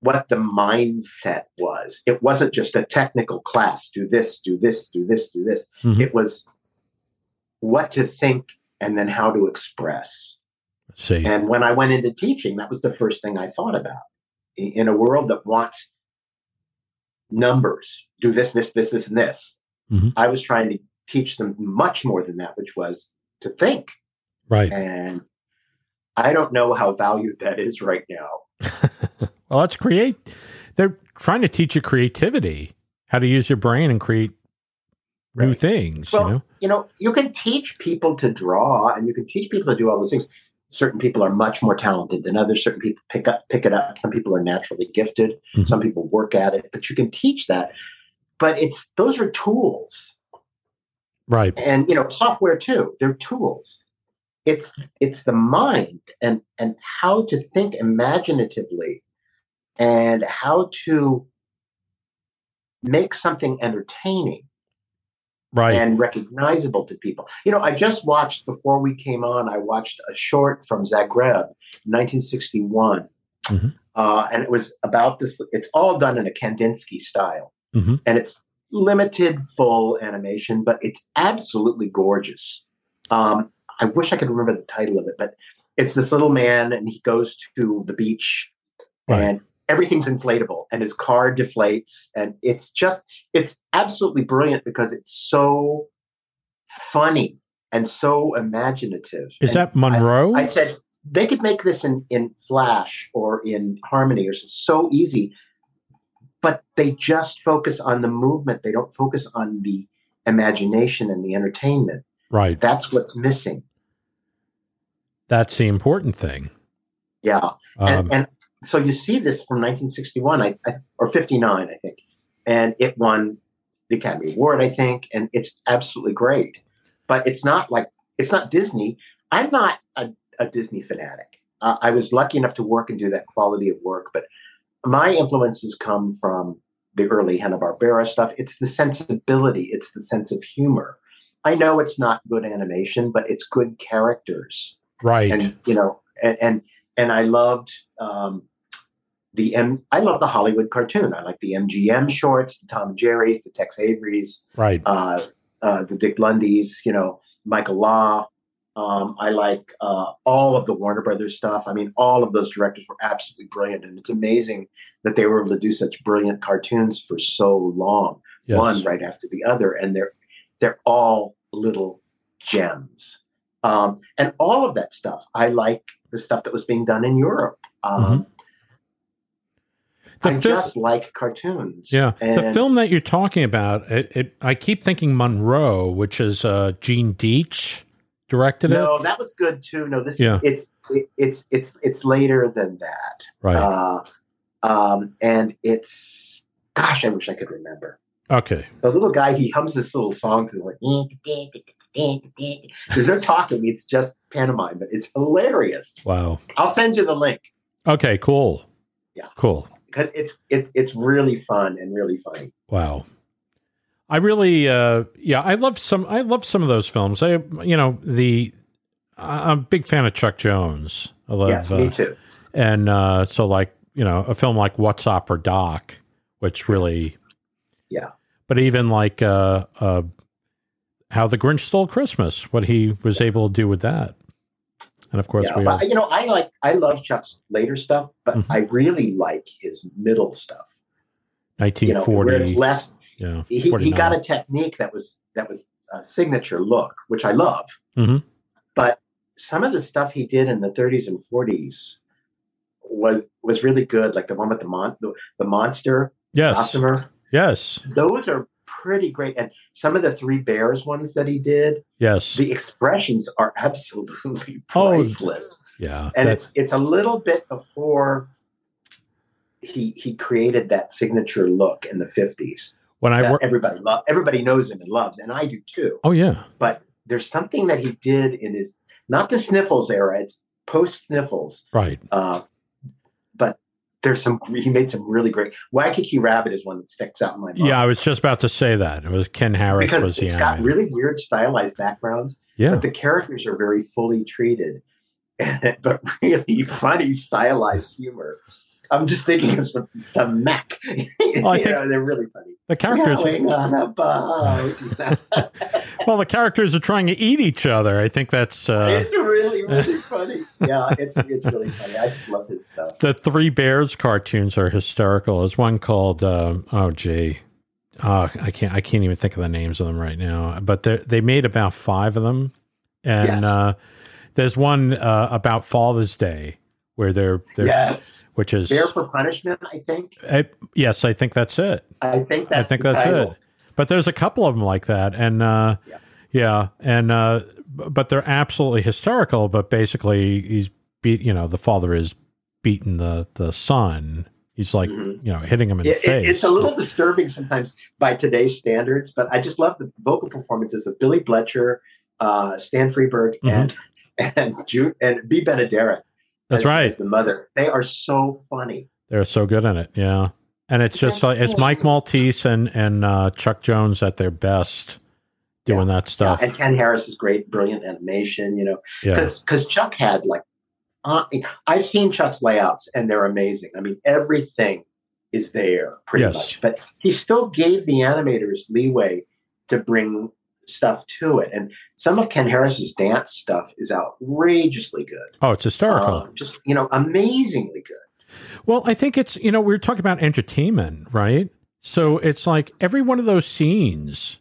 what the mindset was. It wasn't just a technical class: do this, do this, do this, do this. Mhm. It was what to think and then how to express. See. And when I went into teaching, that was the first thing I thought about. In a world that wants numbers, do this, this, this, this, and this, Mhm. I was trying to teach them much more than that, which was to think. right. And I don't know how valued that is right now. well, let's create. They're trying to teach you creativity, how to use your brain and create new things. Well, you know. You know, you can teach people to draw and you can teach people to do all those things. Certain people are much more talented than others. Certain people pick up pick it up. Some people are naturally gifted. Mhm. Some people work at it, but you can teach that. But it's those are tools. Right. and you know software too they're tools it's it's the mind and and how to think imaginatively and how to make something entertaining Right. and recognizable to people you know i just watched before we came on i watched a short from zagreb 1961 Mhm. uh, and it was about this it's all done in a kandinsky style Mhm. and it's limited full animation but it's absolutely gorgeous um, i wish i could remember the title of it but it's this little man and he goes to the beach Right. and everything's inflatable and his car deflates and it's just it's absolutely brilliant because it's so funny and so imaginative Is And that Munro? I said they could make this in in Flash or in Harmony or so, so easy, but they just focus on the movement. They don't focus on the imagination and the entertainment. right. That's what's missing. That's the important thing. Yeah, and, Um, and so you see this from 1961, I, I, or 59, I think, and it won the Academy Award, I think, and it's absolutely great. But it's not like it's not Disney. I'm not a, a Disney fanatic. Uh, I was lucky enough to work and do that quality of work, but my influences come from the early Hanna Barbera stuff. It's the sensibility. It's the sense of humor. I know it's not good animation, but it's good characters right. and you know and and, and i loved um the m i love the hollywood cartoon i like the mgm shorts the tom and jerry's the tex avery's right. uh, uh the dick lundys you know michael lah um, I like uh, all of the Warner Brothers stuff. I mean, all of those directors were absolutely brilliant, and it's amazing that they were able to do such brilliant cartoons for so long yes. one right after the other, and they're they're all little gems. Um, and all of that stuff, I like the stuff that was being done in Europe. Um, The I fil- just like cartoons. Yeah, the film that you're talking about, it, it, I keep thinking Munro, which is uh, Gene Deitch directed No, it. No, that was good too. No, this Yeah. is it's it, it's it's it's later than that. Right. Uh, um, and it's gosh, I wish I could remember. okay. The little guy, he hums this little song to like there's no talking, it's just pantomime, but it's hilarious. Wow. I'll send you the link Okay. Cool. Yeah. Cool. Because it's it's it's really fun and really funny. Wow. I really, uh, yeah, I love some. I love some of those films. I, you know, the I'm a big fan of Chuck Jones. I love, yes, uh, me too. and uh, so like you know, a film like What's Opera Doc, which really, Yeah. But even like uh, uh, How the Grinch Stole Christmas, what he was able to do with that, and of course Yeah, we but you know, I like I love Chuck's later stuff, but Mhm. I really like his middle stuff. You know, where it's less. yeah, He, he got a technique that was that was a signature look, which I love. Mhm. But some of the stuff he did in the 30s and 40s was was really good, like the one with the mon the, the monster yes, Gossamer. yes, Those are pretty great, and some of the Three Bears ones that he did, yes, the expressions are absolutely Oh, priceless. yeah, and that- it's it's a little bit before he he created that signature look in the 50s when I work. everybody lo- everybody knows him and loves and i do too Oh yeah, but there's something that he did in his not the sniffles era it's post sniffles right. uh, but there's some he made some really great Wackiki Wabbit is one that sticks out in my mind. Yeah, I was just about to say that. It was Ken Harris because was the it's got really weird stylized backgrounds, yeah. but the characters are very fully treated, but really funny stylized humor. I'm just thinking of some some. Well, I think- know, they're really funny. The characters Going on a boat. well, the characters are trying to eat each other. I think that's uh, it's really really funny. Yeah, it's it's really funny. I just love his stuff. the Three Bears cartoons are hysterical. There's one called um, oh gee, uh, I can't I can't even think of the names of them right now. But they they made about five of them, and Yes. uh, there's one uh, about Father's Day where they're, they're Yes, which is Bear for Punishment. I think. I, yes, I think that's it. I think that's I think that's title. it. But there's a couple of them like that, and uh, Yeah. yeah, and uh, but they're absolutely hysterical. But basically, he's beat. You know, the father is beating the the son. He's like, Mhm. you know, hitting him in It- the it- face. it's a little disturbing sometimes by today's standards, but I just love the vocal performances of Billy Bletcher, uh, Stan Freberg, Mhm. and and Ju- and Bea Benaderet. That's as- right. as the mother. They are so funny. They're so good in it. Yeah, and it's just like it's Mike Maltese and and uh, Chuck Jones at their best doing that stuff. Yeah, and Ken Harris is great, brilliant animation. You know, Yeah, because Chuck had like, uh, I've seen Chuck's layouts and they're amazing. I mean, everything is there pretty Yes. much, but he still gave the animators leeway to bring stuff to it. And some of Ken Harris's dance stuff is outrageously good. oh, it's hysterical. Um, just you know, amazingly good. Well, I think it's, you know, we are talking about entertainment, right? So it's like every one of those scenes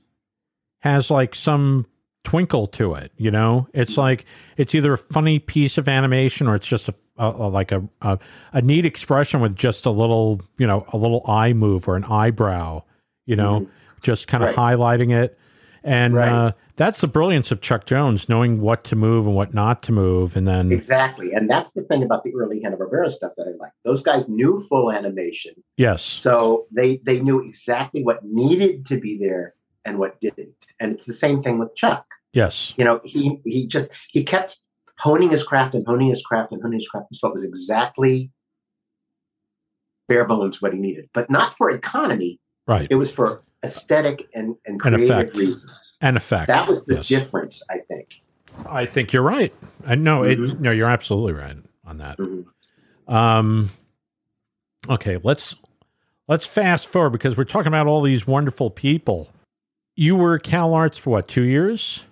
has like some twinkle to it, you know? It's like it's either a funny piece of animation or it's just a, a, like a, a a neat expression with just a little, you know, a little eye move or an eyebrow, you know, just kind of Right. highlighting it. And Right. uh, that's the brilliance of Chuck Jones, knowing what to move and what not to move, and then Exactly, and that's the thing about the early Hanna Barbera stuff that I like. Those guys knew full animation, yes, So they they knew exactly what needed to be there and what didn't. And it's the same thing with Chuck. yes, You know, he he just he kept honing his craft and honing his craft and honing his craft until it was exactly bare bones what he needed. But not for economy. right, It was for aesthetic and, and And creative effect. reasons. and effect. That was the yes. difference, I think. I think you're right. I know it. Mhm. No, you're absolutely right on that. Mhm. Um, okay, let's let's fast forward because we're talking about all these wonderful people. You were at Cal Arts for what? Two years?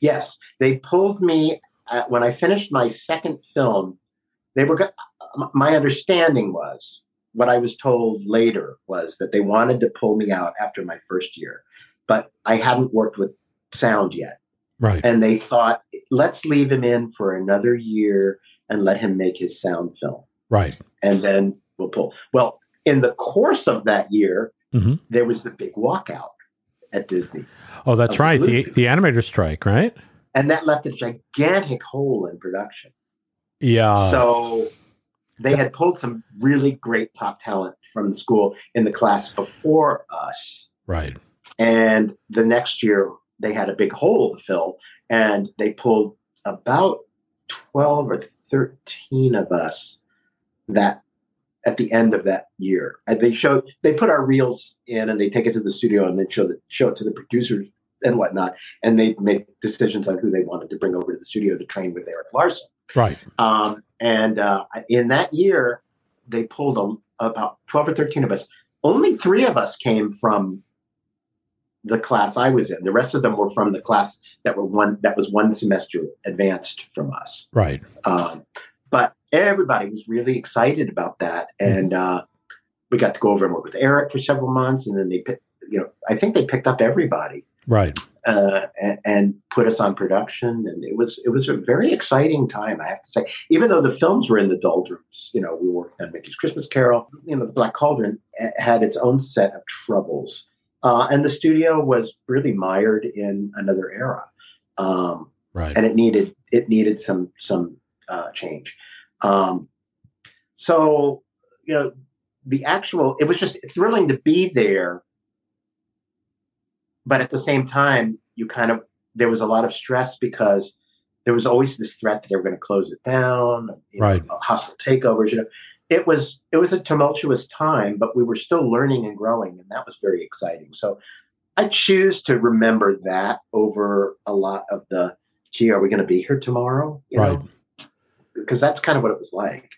Yes, they pulled me at, when I finished my second film. They were. My understanding was what I was told later was that they wanted to pull me out after my first year, but I hadn't worked with sound yet, Right. and they thought, let's leave him in for another year and let him make his sound film, Right. and then we'll pull. Well, in the course of that year, Mhm. there was the big walkout at Disney. Oh, that's the right. The Bluth. the animator strike, right? and that left a gigantic hole in production. Yeah. so they had pulled some really great top talent from the school in the class before us, right. and the next year they had a big hole to fill, and they pulled about twelve or thirteen of us that at the end of that year. And they showed they put our reels in and they take it to the studio and then show the show it to the producers and whatnot, and they make decisions on who they wanted to bring over to the studio to train with Eric Larson. Right. Um, and uh, in that year, they pulled a, about 12 or 13 of us. Only three of us came from the class I was in. The rest of them were from the class that were one that was one semester advanced from us. Right. Um, but everybody was really excited about that, and uh, we got to go over and work with Eric for several months, and then they you know, I think they picked up everybody Right. uh, and, and put us on production, and it was it was a very exciting time. I have to say, even though the films were in the doldrums, you know, we were working on Mickey's Christmas Carol. You know, the Black Cauldron eh, had its own set of troubles, uh, and the studio was really mired in another era, um, Right. and it needed it needed some some uh, change. Um, so, you know, the actual it was just thrilling to be there but at the same time, you kind of there was a lot of stress because there was always this threat that they were going to close it down, you know, Right. hostile takeovers, you know. it was it was a tumultuous time, but we were still learning and growing, and that was very exciting. So I choose to remember that over a lot of the gee, are we going to be here tomorrow? You Right. know? Because that's kind of what it was like.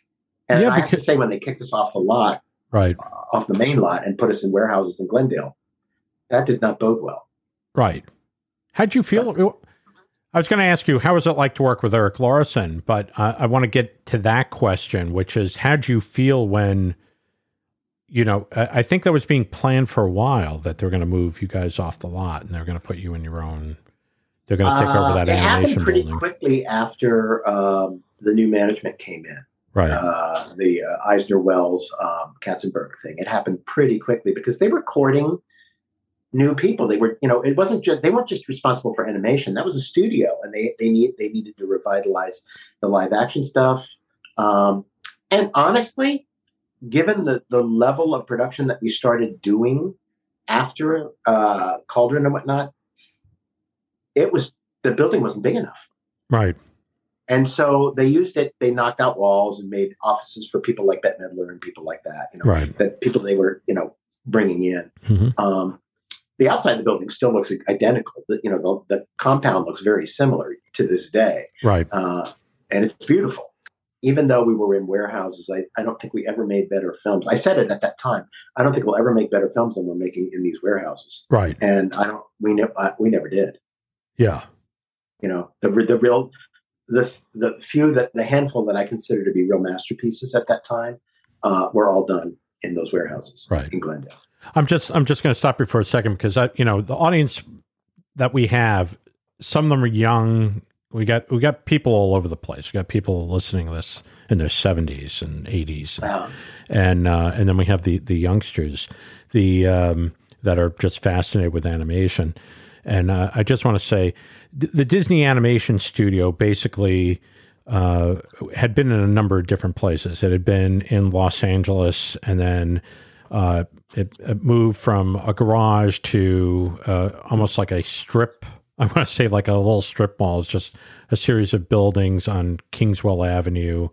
And Yeah, I have to because- say, when they kicked us off the lot, Right. off the main lot, and put us in warehouses in Glendale, that did not bode well. Right. How'd you feel? I was going to ask you, how was it like to work with Eric Larson? But uh, I want to get to that question, which is, how'd you feel when, you know, I, I think that was being planned for a while that they're going to move you guys off the lot and they're going to put you in your own, they're going to take over Uh, that it happened animation pretty building. quickly after um, the new management came in. Right. uh, the uh, Eisner Wells um, Katzenberg thing. It happened pretty quickly because they were courting new people. They were, you know, it wasn't just they weren't just responsible for animation. That was a studio, and they they need they needed to revitalize the live action stuff. Um, and honestly, given the the level of production that we started doing after uh, Cauldron and whatnot, it was the building wasn't big enough. right. And so they used it. They knocked out walls and made offices for people like Bette Midler and people like that. You know, Right. that people they were, you know, bringing in. Mhm. Um, the outside of the building still looks identical. The, you know, the, the compound looks very similar to this day, Right. uh, and it's beautiful. Even though we were in warehouses, I, I don't think we ever made better films. I said it at that time. I don't think we'll ever make better films than we're making in these warehouses. Right. And I don't. We never. We never did Yeah. you know the the real the the few that the handful that I consider to be real masterpieces at that time uh, were all done in those warehouses Right. in Glendale. I'm just I'm just going to stop you for a second because I you know the audience that we have some of them are young. We got we got people all over the place. We got people listening to this in their 70s and 80s and Um, and, uh, and then we have the the youngsters the um, that are just fascinated with animation. And uh, I just want to say th- the Disney Animation Studio basically uh, had been in a number of different places. It had been in Los Angeles, and then uh, it, it moved from a garage to uh, almost like a strip. I want to say like a little strip mall. It's just a series of buildings on Kingswell Avenue,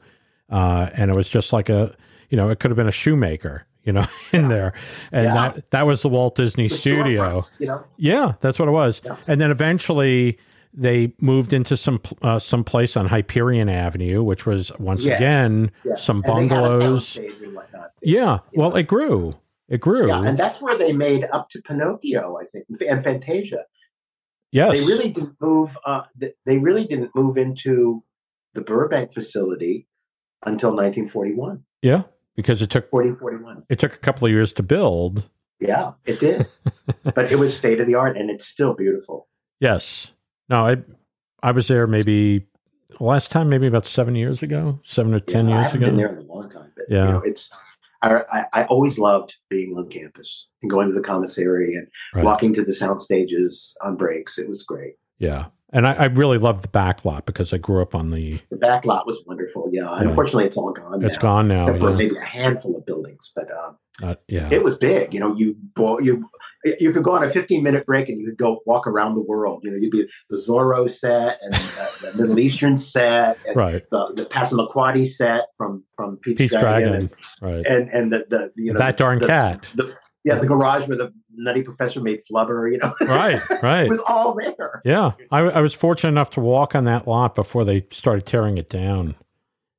uh, and it was just like a you know it could have been a shoemaker. You know, in there, and Yeah. that that was the Walt Disney the Studio. you know, Yeah, that's what it was. Yeah. And then eventually they moved into some uh, some place on Hyperion Avenue, which was once Yes. again yeah. some And they had a bungalows. Yeah, well, it grew. It grew. yeah, and that's where they made up to Pinocchio, I think, and Fantasia. yes. They really didn't move. Uh, they really didn't move into the Burbank facility until 1941, yeah, because it took 40, 41. it took a couple of years to build. Yeah, it did. but it was state of the art, and it's still beautiful. Yes. No, I I was there maybe last time maybe about seven years ago, seven or ten Yeah, years ago. been there in a long time, but Yeah. you know, it's. I, I, always loved being on campus and going to the commissary and Right. walking to the sound stages on breaks. It was great. Yeah, and I, I really loved the back lot because I grew up on the. The back lot was wonderful. Yeah, Yeah. unfortunately, it's all gone. It's now, gone now. except for maybe a handful of buildings, but um, Not- yeah. it was big. You know, you you you could go on a 15 minute break and you could go walk around the world. You know, you'd be the Zorro set and uh, the Middle Eastern set and right. the the Passamaquoddy set from from Pete's, Pete's Dragon, Dragon. Right. and, and and the, the you know that darn the, cat. the, yeah the garage where the nutty professor made flubber. You know, right. Right. it was all there. Yeah, I, I was fortunate enough to walk on that lot before they started tearing it down,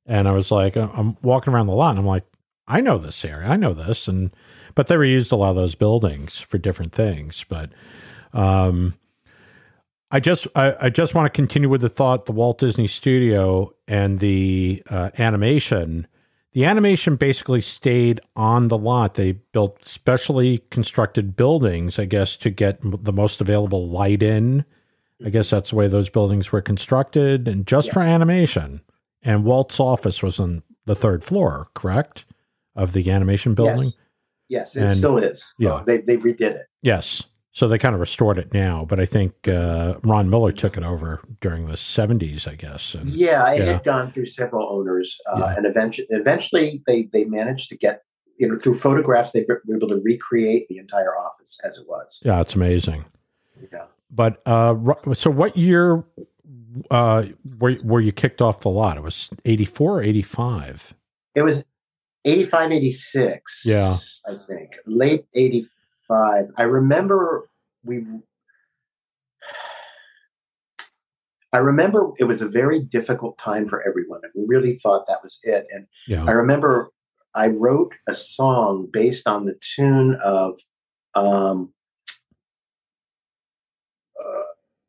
and I was like, uh, I'm walking around the lot, and I'm like, I know this area, I know this, and but they reused a lot of those buildings for different things. But um, I just I, I just want to continue with the thought: the Walt Disney Studio and the uh, animation. The animation basically stayed on the lot. They built specially constructed buildings, I guess, to get the most available light in. I guess that's the way those buildings were constructed, and just for animation. And Walt's office was on the third floor, correct, of the animation building. Yes, yes, it And- still is. yeah. They they redid it. Yes. So they kind of restored it now, but I think uh, Ron Miller took it over during the '70s, I guess. And Yeah, it Yeah. had gone through several owners, uh, Yeah. and eventually, eventually they they managed to get you know through photographs they were able to recreate the entire office as it was. yeah, it's amazing. Yeah. But uh, so, what year uh, were were you kicked off the lot? It was '84 or '85. It was 85, 86. Yeah. I think late 85. I remember we. I remember it was a very difficult time for everyone, and we really thought that was it. And Yeah. I remember I wrote a song based on the tune of um, uh,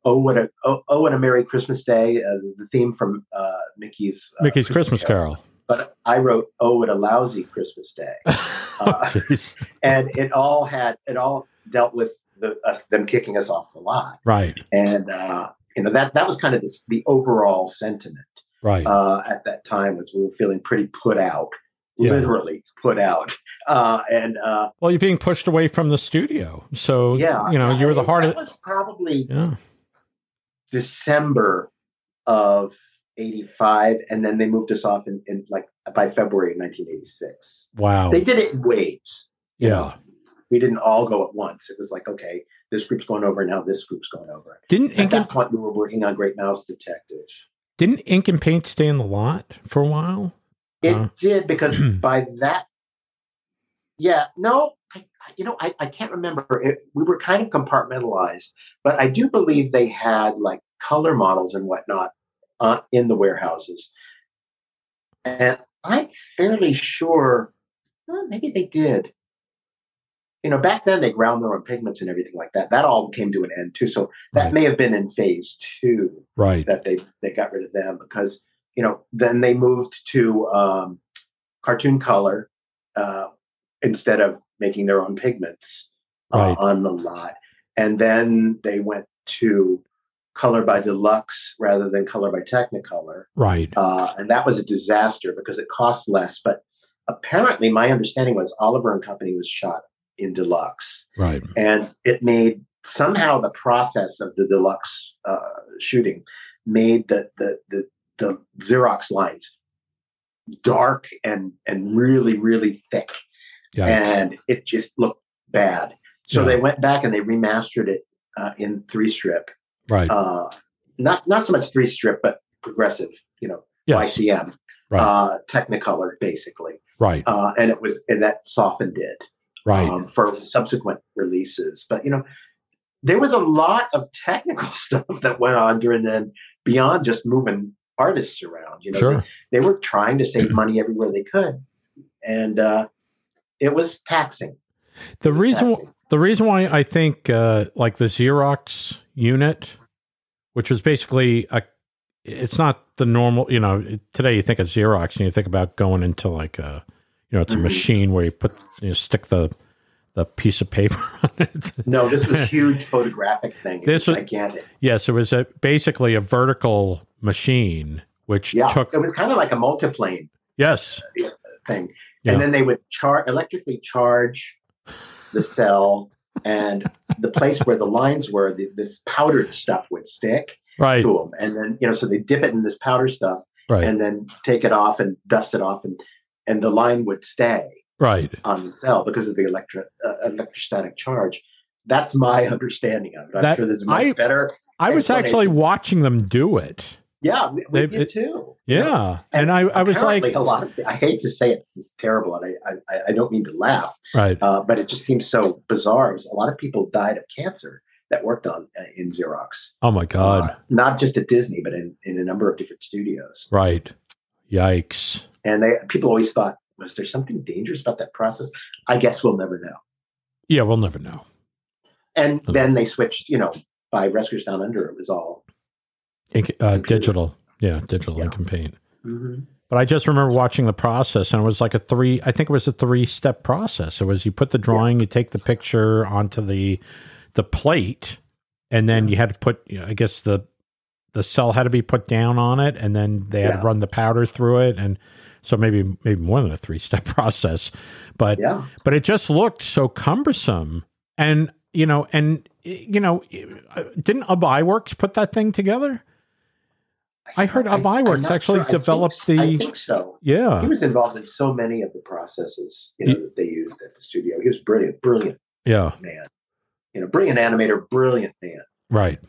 "Oh What a Oh, oh What a Merry Christmas Day," uh, the theme from uh, Mickey's uh, Mickey's Christmas Carol. But I wrote "Oh What a Lousy Christmas Day," Oh, and it all had it all dealt with the us them kicking us off the lot, right. and uh, you know that that was kind of the, the overall sentiment Right. uh, at that time was we were feeling pretty put out, Yeah. literally put out, uh, and uh, well, you're being pushed away from the studio. So, yeah, you know, you were the hardest. was probably Yeah. December of '85, and then they moved us off in, in like by February of 1986. Wow. They did it in waves. yeah. we didn't all go at once. It was like, okay, this group's going over now. This group's going over. Didn't At Ink and, that point, we were working on Great Mouse detectives didn't Ink and Paint stay in the lot for a while? It Uh. did because by that, yeah, no, I, I- you know, I, I can't remember. It, we were kind of compartmentalized, but I do believe they had like color models and whatnot uh, in the warehouses. And I'm fairly sure, well, maybe they did. You know, back then they ground their own pigments and everything like that. That all came to an end too. So that Right. may have been in phase two Right. that they they got rid of them because you know then they moved to um, cartoon color uh, instead of making their own pigments uh, Right. on the lot, and then they went to color by deluxe rather than color by Technicolor, Right. uh, and that was a disaster because it cost less. But apparently, my understanding was Oliver and Company was shot in deluxe Right. and it made somehow the process of the deluxe uh, shooting made the, the the the Xerox lines dark and and really really thick, Yeah. and it just looked bad. So Yeah. they went back and they remastered it uh, in three strip, right. uh, not not so much three strip, but progressive, you know, yes. YCM, Right. uh, Technicolor basically, right. uh, and it was and that softened it Right. um, for subsequent releases. But you know, there was a lot of technical stuff that went on during then beyond just moving artists around. You know, sure. they, they were trying to save money everywhere they could, and uh, it was taxing. The It was reason taxing. The reason why I think uh, like the Xerox unit, which was basically a, it's not the normal. You know, today you think of Xerox and you think about going into like a, you know, it's a Mhm. machine where you put you know, stick the the piece of paper on it. No, this was a huge photographic thing. It This was was- gigantic. yes, it was a basically a vertical machine which Yeah, took it was kind of like a multiplane yes, thing, Yeah. and then they would charge electrically charge the cel. And the place where the lines were, the, this powdered stuff would stick, right, to them. And then, you know, so they dip it in this powder stuff right, and then take it off and dust it off and, and the line would stay right. on the cel because of the electro, uh, electrostatic charge. That's my understanding of it. I'm sure there's a much I- better. I was actually watching them do it. Yeah, we, did too. Yeah, and, I, I was like, a lot of. I hate to say it, this is terrible, and I, I, I don't mean to laugh, right, uh, but it just seems so bizarre. Was a lot of people died of cancer that worked on uh, in Xerox. oh my god, Uh, not just at Disney, but in, in a number of different studios. right, yikes. And they people always thought, was there something dangerous about that process? I guess we'll never know. Yeah, we'll never know. And Okay. then they switched, you know, by Rescuers Down Under, it was all. Ink, uh, digital, yeah, digital Yeah. ink and paint. But I just remember watching the process, and it was like a three. I think it was a three-step process. It was you put the drawing, you take the picture onto the the plate, and then you had to put. You know, I guess the the cel had to be put down on it, and then they had Yeah. to run the powder through it, and so maybe maybe more than a three-step process. But Yeah. but it just looked so cumbersome, and you know, and you know, didn't Ub Iwerks put that thing together? I heard I'm- Iwerks actually sure. I developed the. I think so. Yeah, He was involved in so many of the processes you know, Ye- that they used at the studio. He was brilliant, brilliant yeah, man. You know, brilliant animator, brilliant man. right.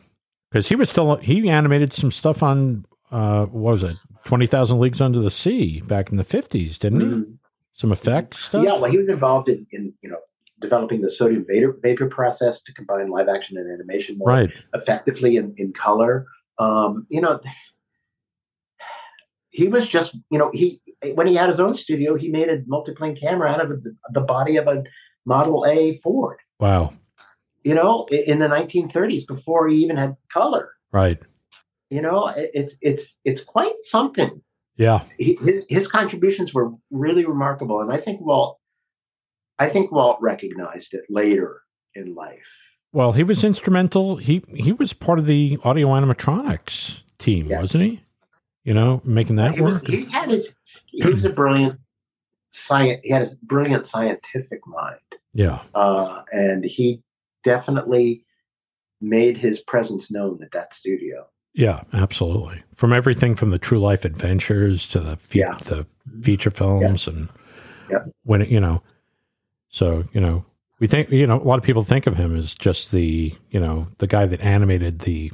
Because he was still he animated some stuff on uh what was it Twenty Thousand Leagues Under the Sea back in the fifties, didn't he? Mhm. some effects stuff. Yeah, well, he was involved in, in you know developing the sodium vapor, vapor process to combine live action and animation more right. effectively in, in color. Um, you know, he was just you know he when he had his own studio, he made a multiplane camera out of the, the body of a Model A Ford. Wow. You know, in the 1930s, before he even had color. Right. You know, it, it's it's it's quite something. Yeah. He, his his contributions were really remarkable, and I think Walt, I think Walt recognized it later in life. Well, he was instrumental. He he was part of the audio animatronics team, Yes. wasn't he? You know, making that he was work. he had his he was a brilliant science. He had a brilliant scientific mind, yeah. uh, and he definitely made his presence known at that studio. Yeah, absolutely. From everything from the True Life Adventures to the fe- Yeah. the feature films and Yeah. when it, you know, so you know, we think you know a lot of people think of him as just the you know the guy that animated the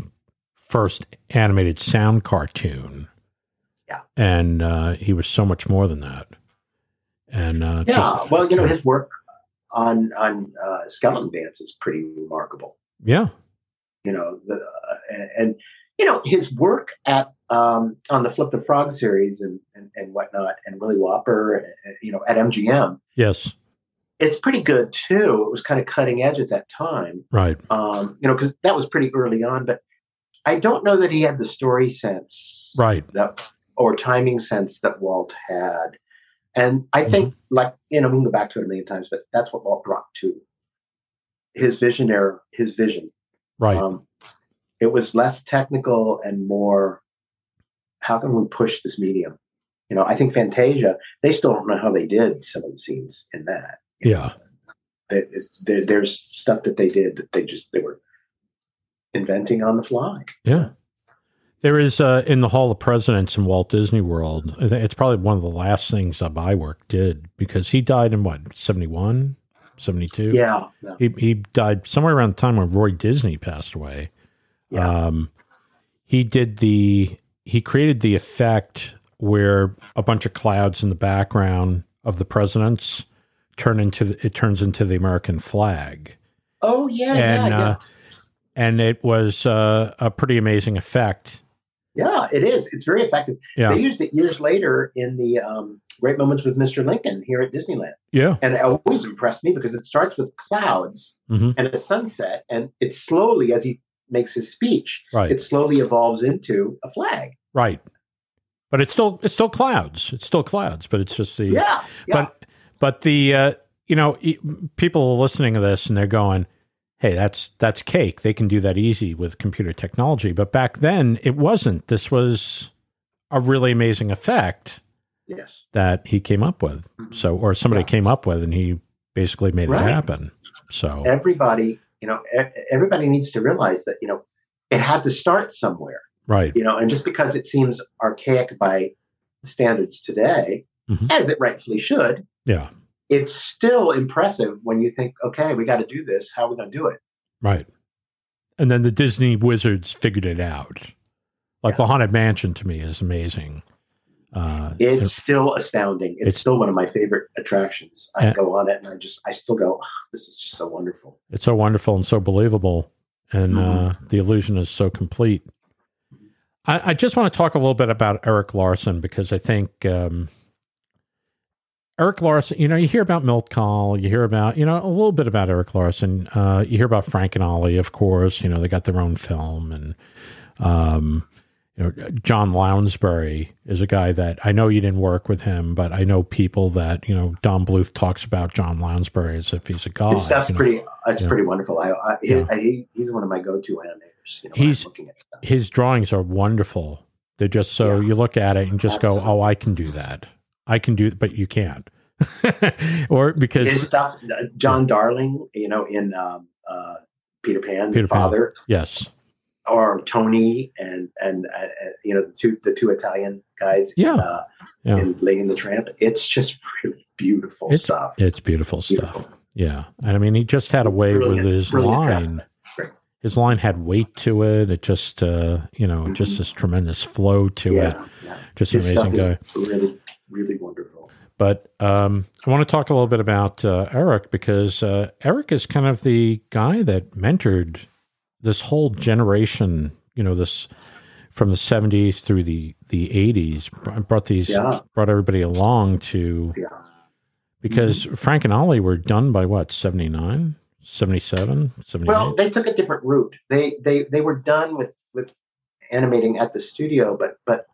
first animated sound cartoon. Yeah. and uh, he was so much more than that. And uh, Yeah, just- well, you know, his work on on uh, Skeleton Dance is pretty remarkable. yeah, you know the uh, and, and you know his work at um, on the Flip the Frog series and, and and whatnot and Willie Whopper and, you know at MGM yes, it's pretty good too. It was kind of cutting edge at that time, right, um, you know, because that was pretty early on. But I don't know that he had the story sense, right, that or timing sense that Walt had. And I think, Mm-hmm. like you know, we can go back to it a million times, but that's what Walt brought to his visionary, his vision. right, Um, it was less technical and more, how can we push this medium? You know, I think Fantasia, they still don't know how they did some of the scenes in that. yeah, It- there, there's stuff that they did that they just, they were inventing on the fly. yeah. There is uh, in the Hall of Presidents in Walt Disney World. It's probably one of the last things that Iwerks did because he died in what 71, 72? Yeah. yeah. He he died somewhere around the time when Roy Disney passed away. Yeah. Um, he did the he created the effect where a bunch of clouds in the background of the presidents turn into the, it turns into the American flag, Oh, yeah. and yeah, uh, and it was uh, a pretty amazing effect. Yeah. it is. It's very effective. Yeah, They used it years later in the um, Great Moments with Mr. Lincoln here at Disneyland. yeah, And it always impressed me because it starts with clouds Mhm. and a sunset, and it slowly, as he makes his speech, right, it slowly evolves into a flag. right. But it's still it's still clouds. It's still clouds, but it's just the Yeah, yeah, But but the uh, you know people are listening to this and they're going, "Hey, that's that's cake. They can do that easy with computer technology." But back then, it wasn't. This was a really amazing effect yes, that he came up with. So, or somebody Yeah. came up with, and he basically made Right. it happen. So, everybody, you know, everybody needs to realize that you know it had to start somewhere. right, You know, and just because it seems archaic by standards today, Mhm. as it rightfully should, yeah, it's still impressive when you think, okay, we got to do this. How are we going to do it? right. And then the Disney wizards figured it out. Like the Haunted Mansion to me is amazing. Uh, It's still astounding. It's, It's- still one of my favorite attractions. I And- go on it and I just, I still go, "Ah, this is just so wonderful. it's so wonderful and so believable and Mhm. uh, the illusion is so complete I, I just want to talk a little bit about eric larson because i think um, eric larson you know you hear about milt Kahl, you hear about you know a little bit about eric larson uh, you hear about frank and ollie of course you know they got their own film and um, you know john lounsbery is a guy that i know you didn't work with him but i know people that you know don bluth talks about john lounsbery as if he's a god His stuff's you know. pretty, it's Yeah. pretty wonderful. I, I, he, Yeah. I, he, he's one of my go-to animators. You know, He's- looking at stuff. his drawings are wonderful. They're just so Yeah. you look at it and just go, "Oh, I can do that. I can do," but you can't, or because His stuff, uh, John Darling, you know, in um, uh, Peter Pan, Peter Pan. Father, yes, or Tony, and and uh, uh, you know the two the two Italian guys, Yeah. uh, Yeah. in Lady and the Tramp. It's just really beautiful It's- stuff. it's beautiful stuff. Yeah, and I mean, he just had a way with his line. Great. His line had weight to it. It just, uh, you know, just Mhm. this tremendous flow to it. yeah, yeah. Just an amazing guy. really, really wonderful. But um, I want to talk a little bit about uh, Eric because uh, Eric is kind of the guy that mentored this whole generation. You know, this from the '70s through the the '80s brought these Yeah. brought everybody along to Yeah. because Frank and Ollie were done by what 79, 77, 78? Well, they took a different route. They they they were done with with animating at the studio, but but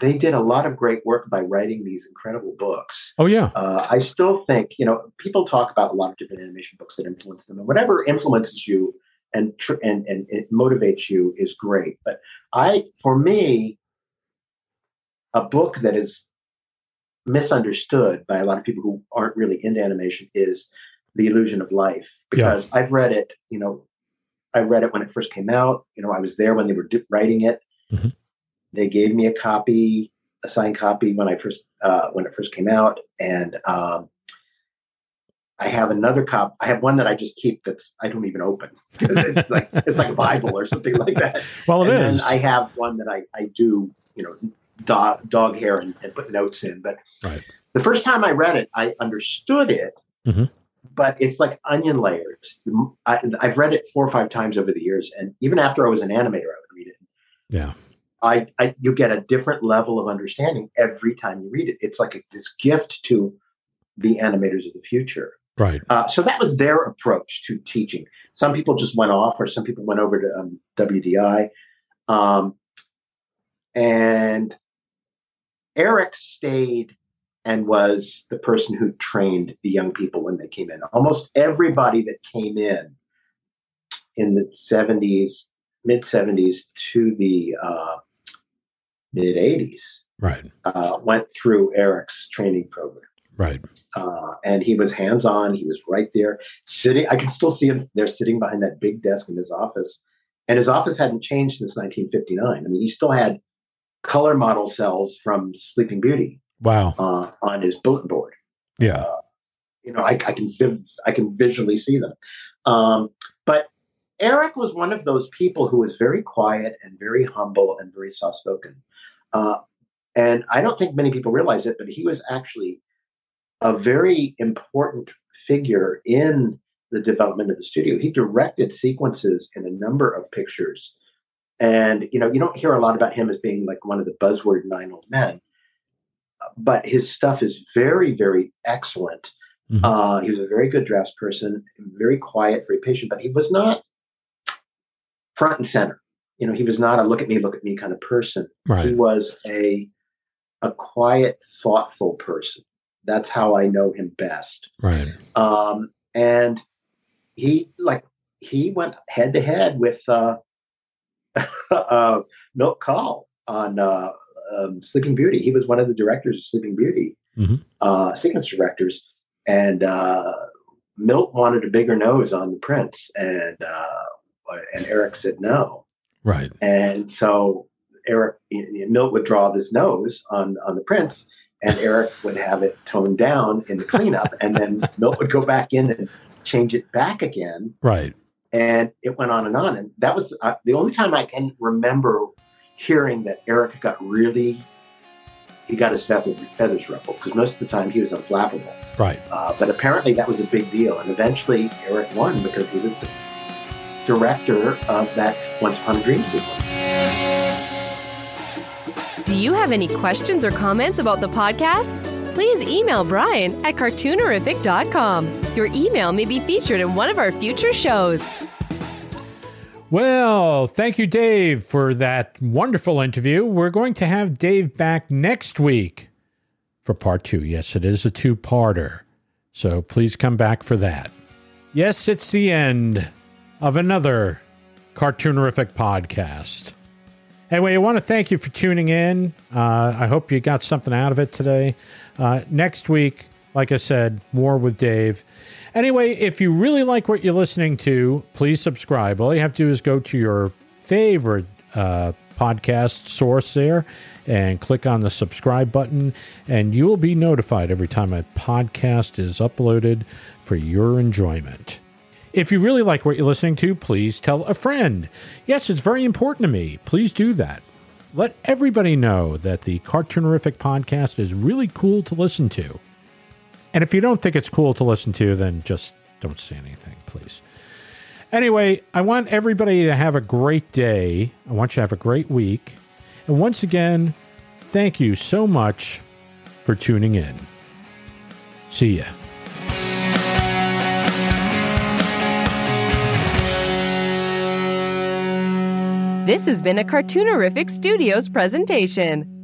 they did a lot of great work by writing these incredible books. oh yeah, Uh, I still think you know people talk about a lot of different animation books that influence them, and whatever influences you and tr- and and it motivates you is great. But I, for me, a book that is misunderstood by a lot of people who aren't really into animation is The Illusion of Life because I've read it. You know, I read it when it first came out. You know, I was there when they were writing it. Mhm. They gave me a copy, a signed copy when I first uh, when it first came out, and um, I have another copy. I have one that I just keep that's I don't even open. it's like it's like a Bible or something like that. well it and is. I have one that I, I do, you know, dog, dog hair and, and put notes in. But Right. the first time I read it, I understood it, Mhm. but it's like onion layers. I, I've read it four or five times over the years. And even after I was an animator, I would read it. yeah, I, I you get a different level of understanding every time you read it. It's like a, this gift to the animators of the future. right, Uh, so that was their approach to teaching. Some people just went off, or some people went over to um, WDI. Um, and Eric stayed and was the person who trained the young people when they came in. Almost everybody that came in in the 70s, mid 70s to the uh, mid 80s right, uh, went through Eric's training program right, uh, and he was hands on. He was right there, sitting. I can still see him there, sitting behind that big desk in his office. And his office hadn't changed since 1959. I mean, he still had color model cels from Sleeping Beauty wow, uh, on his bulletin board. yeah, You know, I, I can viv- I can visually see them. Um, but Eric was one of those people who was very quiet and very humble and very soft spoken. Uh, and I don't think many people realize it, but he was actually a very important figure in the development of the studio. He directed sequences in a number of pictures. And you know, you don't hear a lot about him as being like one of the buzzword nine old men, but his stuff is very, very excellent. Mhm. Uh, he was a very good drafts person, very quiet, very patient, but he was not front and center. You know, he was not a look at me, look at me kind of person. Right. He was a a quiet, thoughtful person. That's how I know him best. right, Um, and he like he went head to head with uh, uh, Milt Kahl on uh, um, Sleeping Beauty. He was one of the directors of Sleeping Beauty, Mhm. uh, sequence directors, and uh, Milt wanted a bigger nose on the Prince, and uh, and Eric said no. Right, And so Eric Milt would draw this nose on on the Prince, and Eric would have it toned down in the cleanup, and then Milt would go back in and change it back again, right, and it went on and on. And that was uh, the only time I can remember hearing that Eric got really he got his feathers, feathers ruffled because most of the time he was unflappable. right. Uh, but apparently that was a big deal, and eventually Eric won because he was the director of that Once Upon a Dream sequence. Do you have any questions or comments about the podcast? Please email Brian at cartoonerific.com. Your email may be featured in one of our future shows. Well, thank you, Dave, for that wonderful interview. We're going to have Dave back next week for part two. Yes, it is a two parter. So please come back for that. Yes, it's the end of another Cartoonerific podcast. Anyway, I want to thank you for tuning in. Uh, I hope you got something out of it today. Uh, next week, like I said, more with Dave. Anyway, if you really like what you're listening to, please subscribe. All you have to do is go to your favorite uh, podcast source there and click on the subscribe button, and you will be notified every time a podcast is uploaded for your enjoyment. If you really like what you're listening to, please tell a friend. Yes, it's very important to me. Please do that. Let everybody know that the Cartoonerific podcast is really cool to listen to. And if you don't think it's cool to listen to, then just don't say anything, please. Anyway, I want everybody to have a great day. I want you to have a great week. And once again, thank you so much for tuning in. See ya. This has been a Cartoonerific Studios presentation.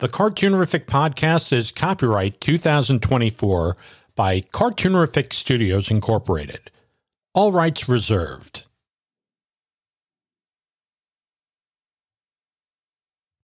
The Cartoonerific podcast is copyright 2024 by Cartoonerific Studios Incorporated. All rights reserved.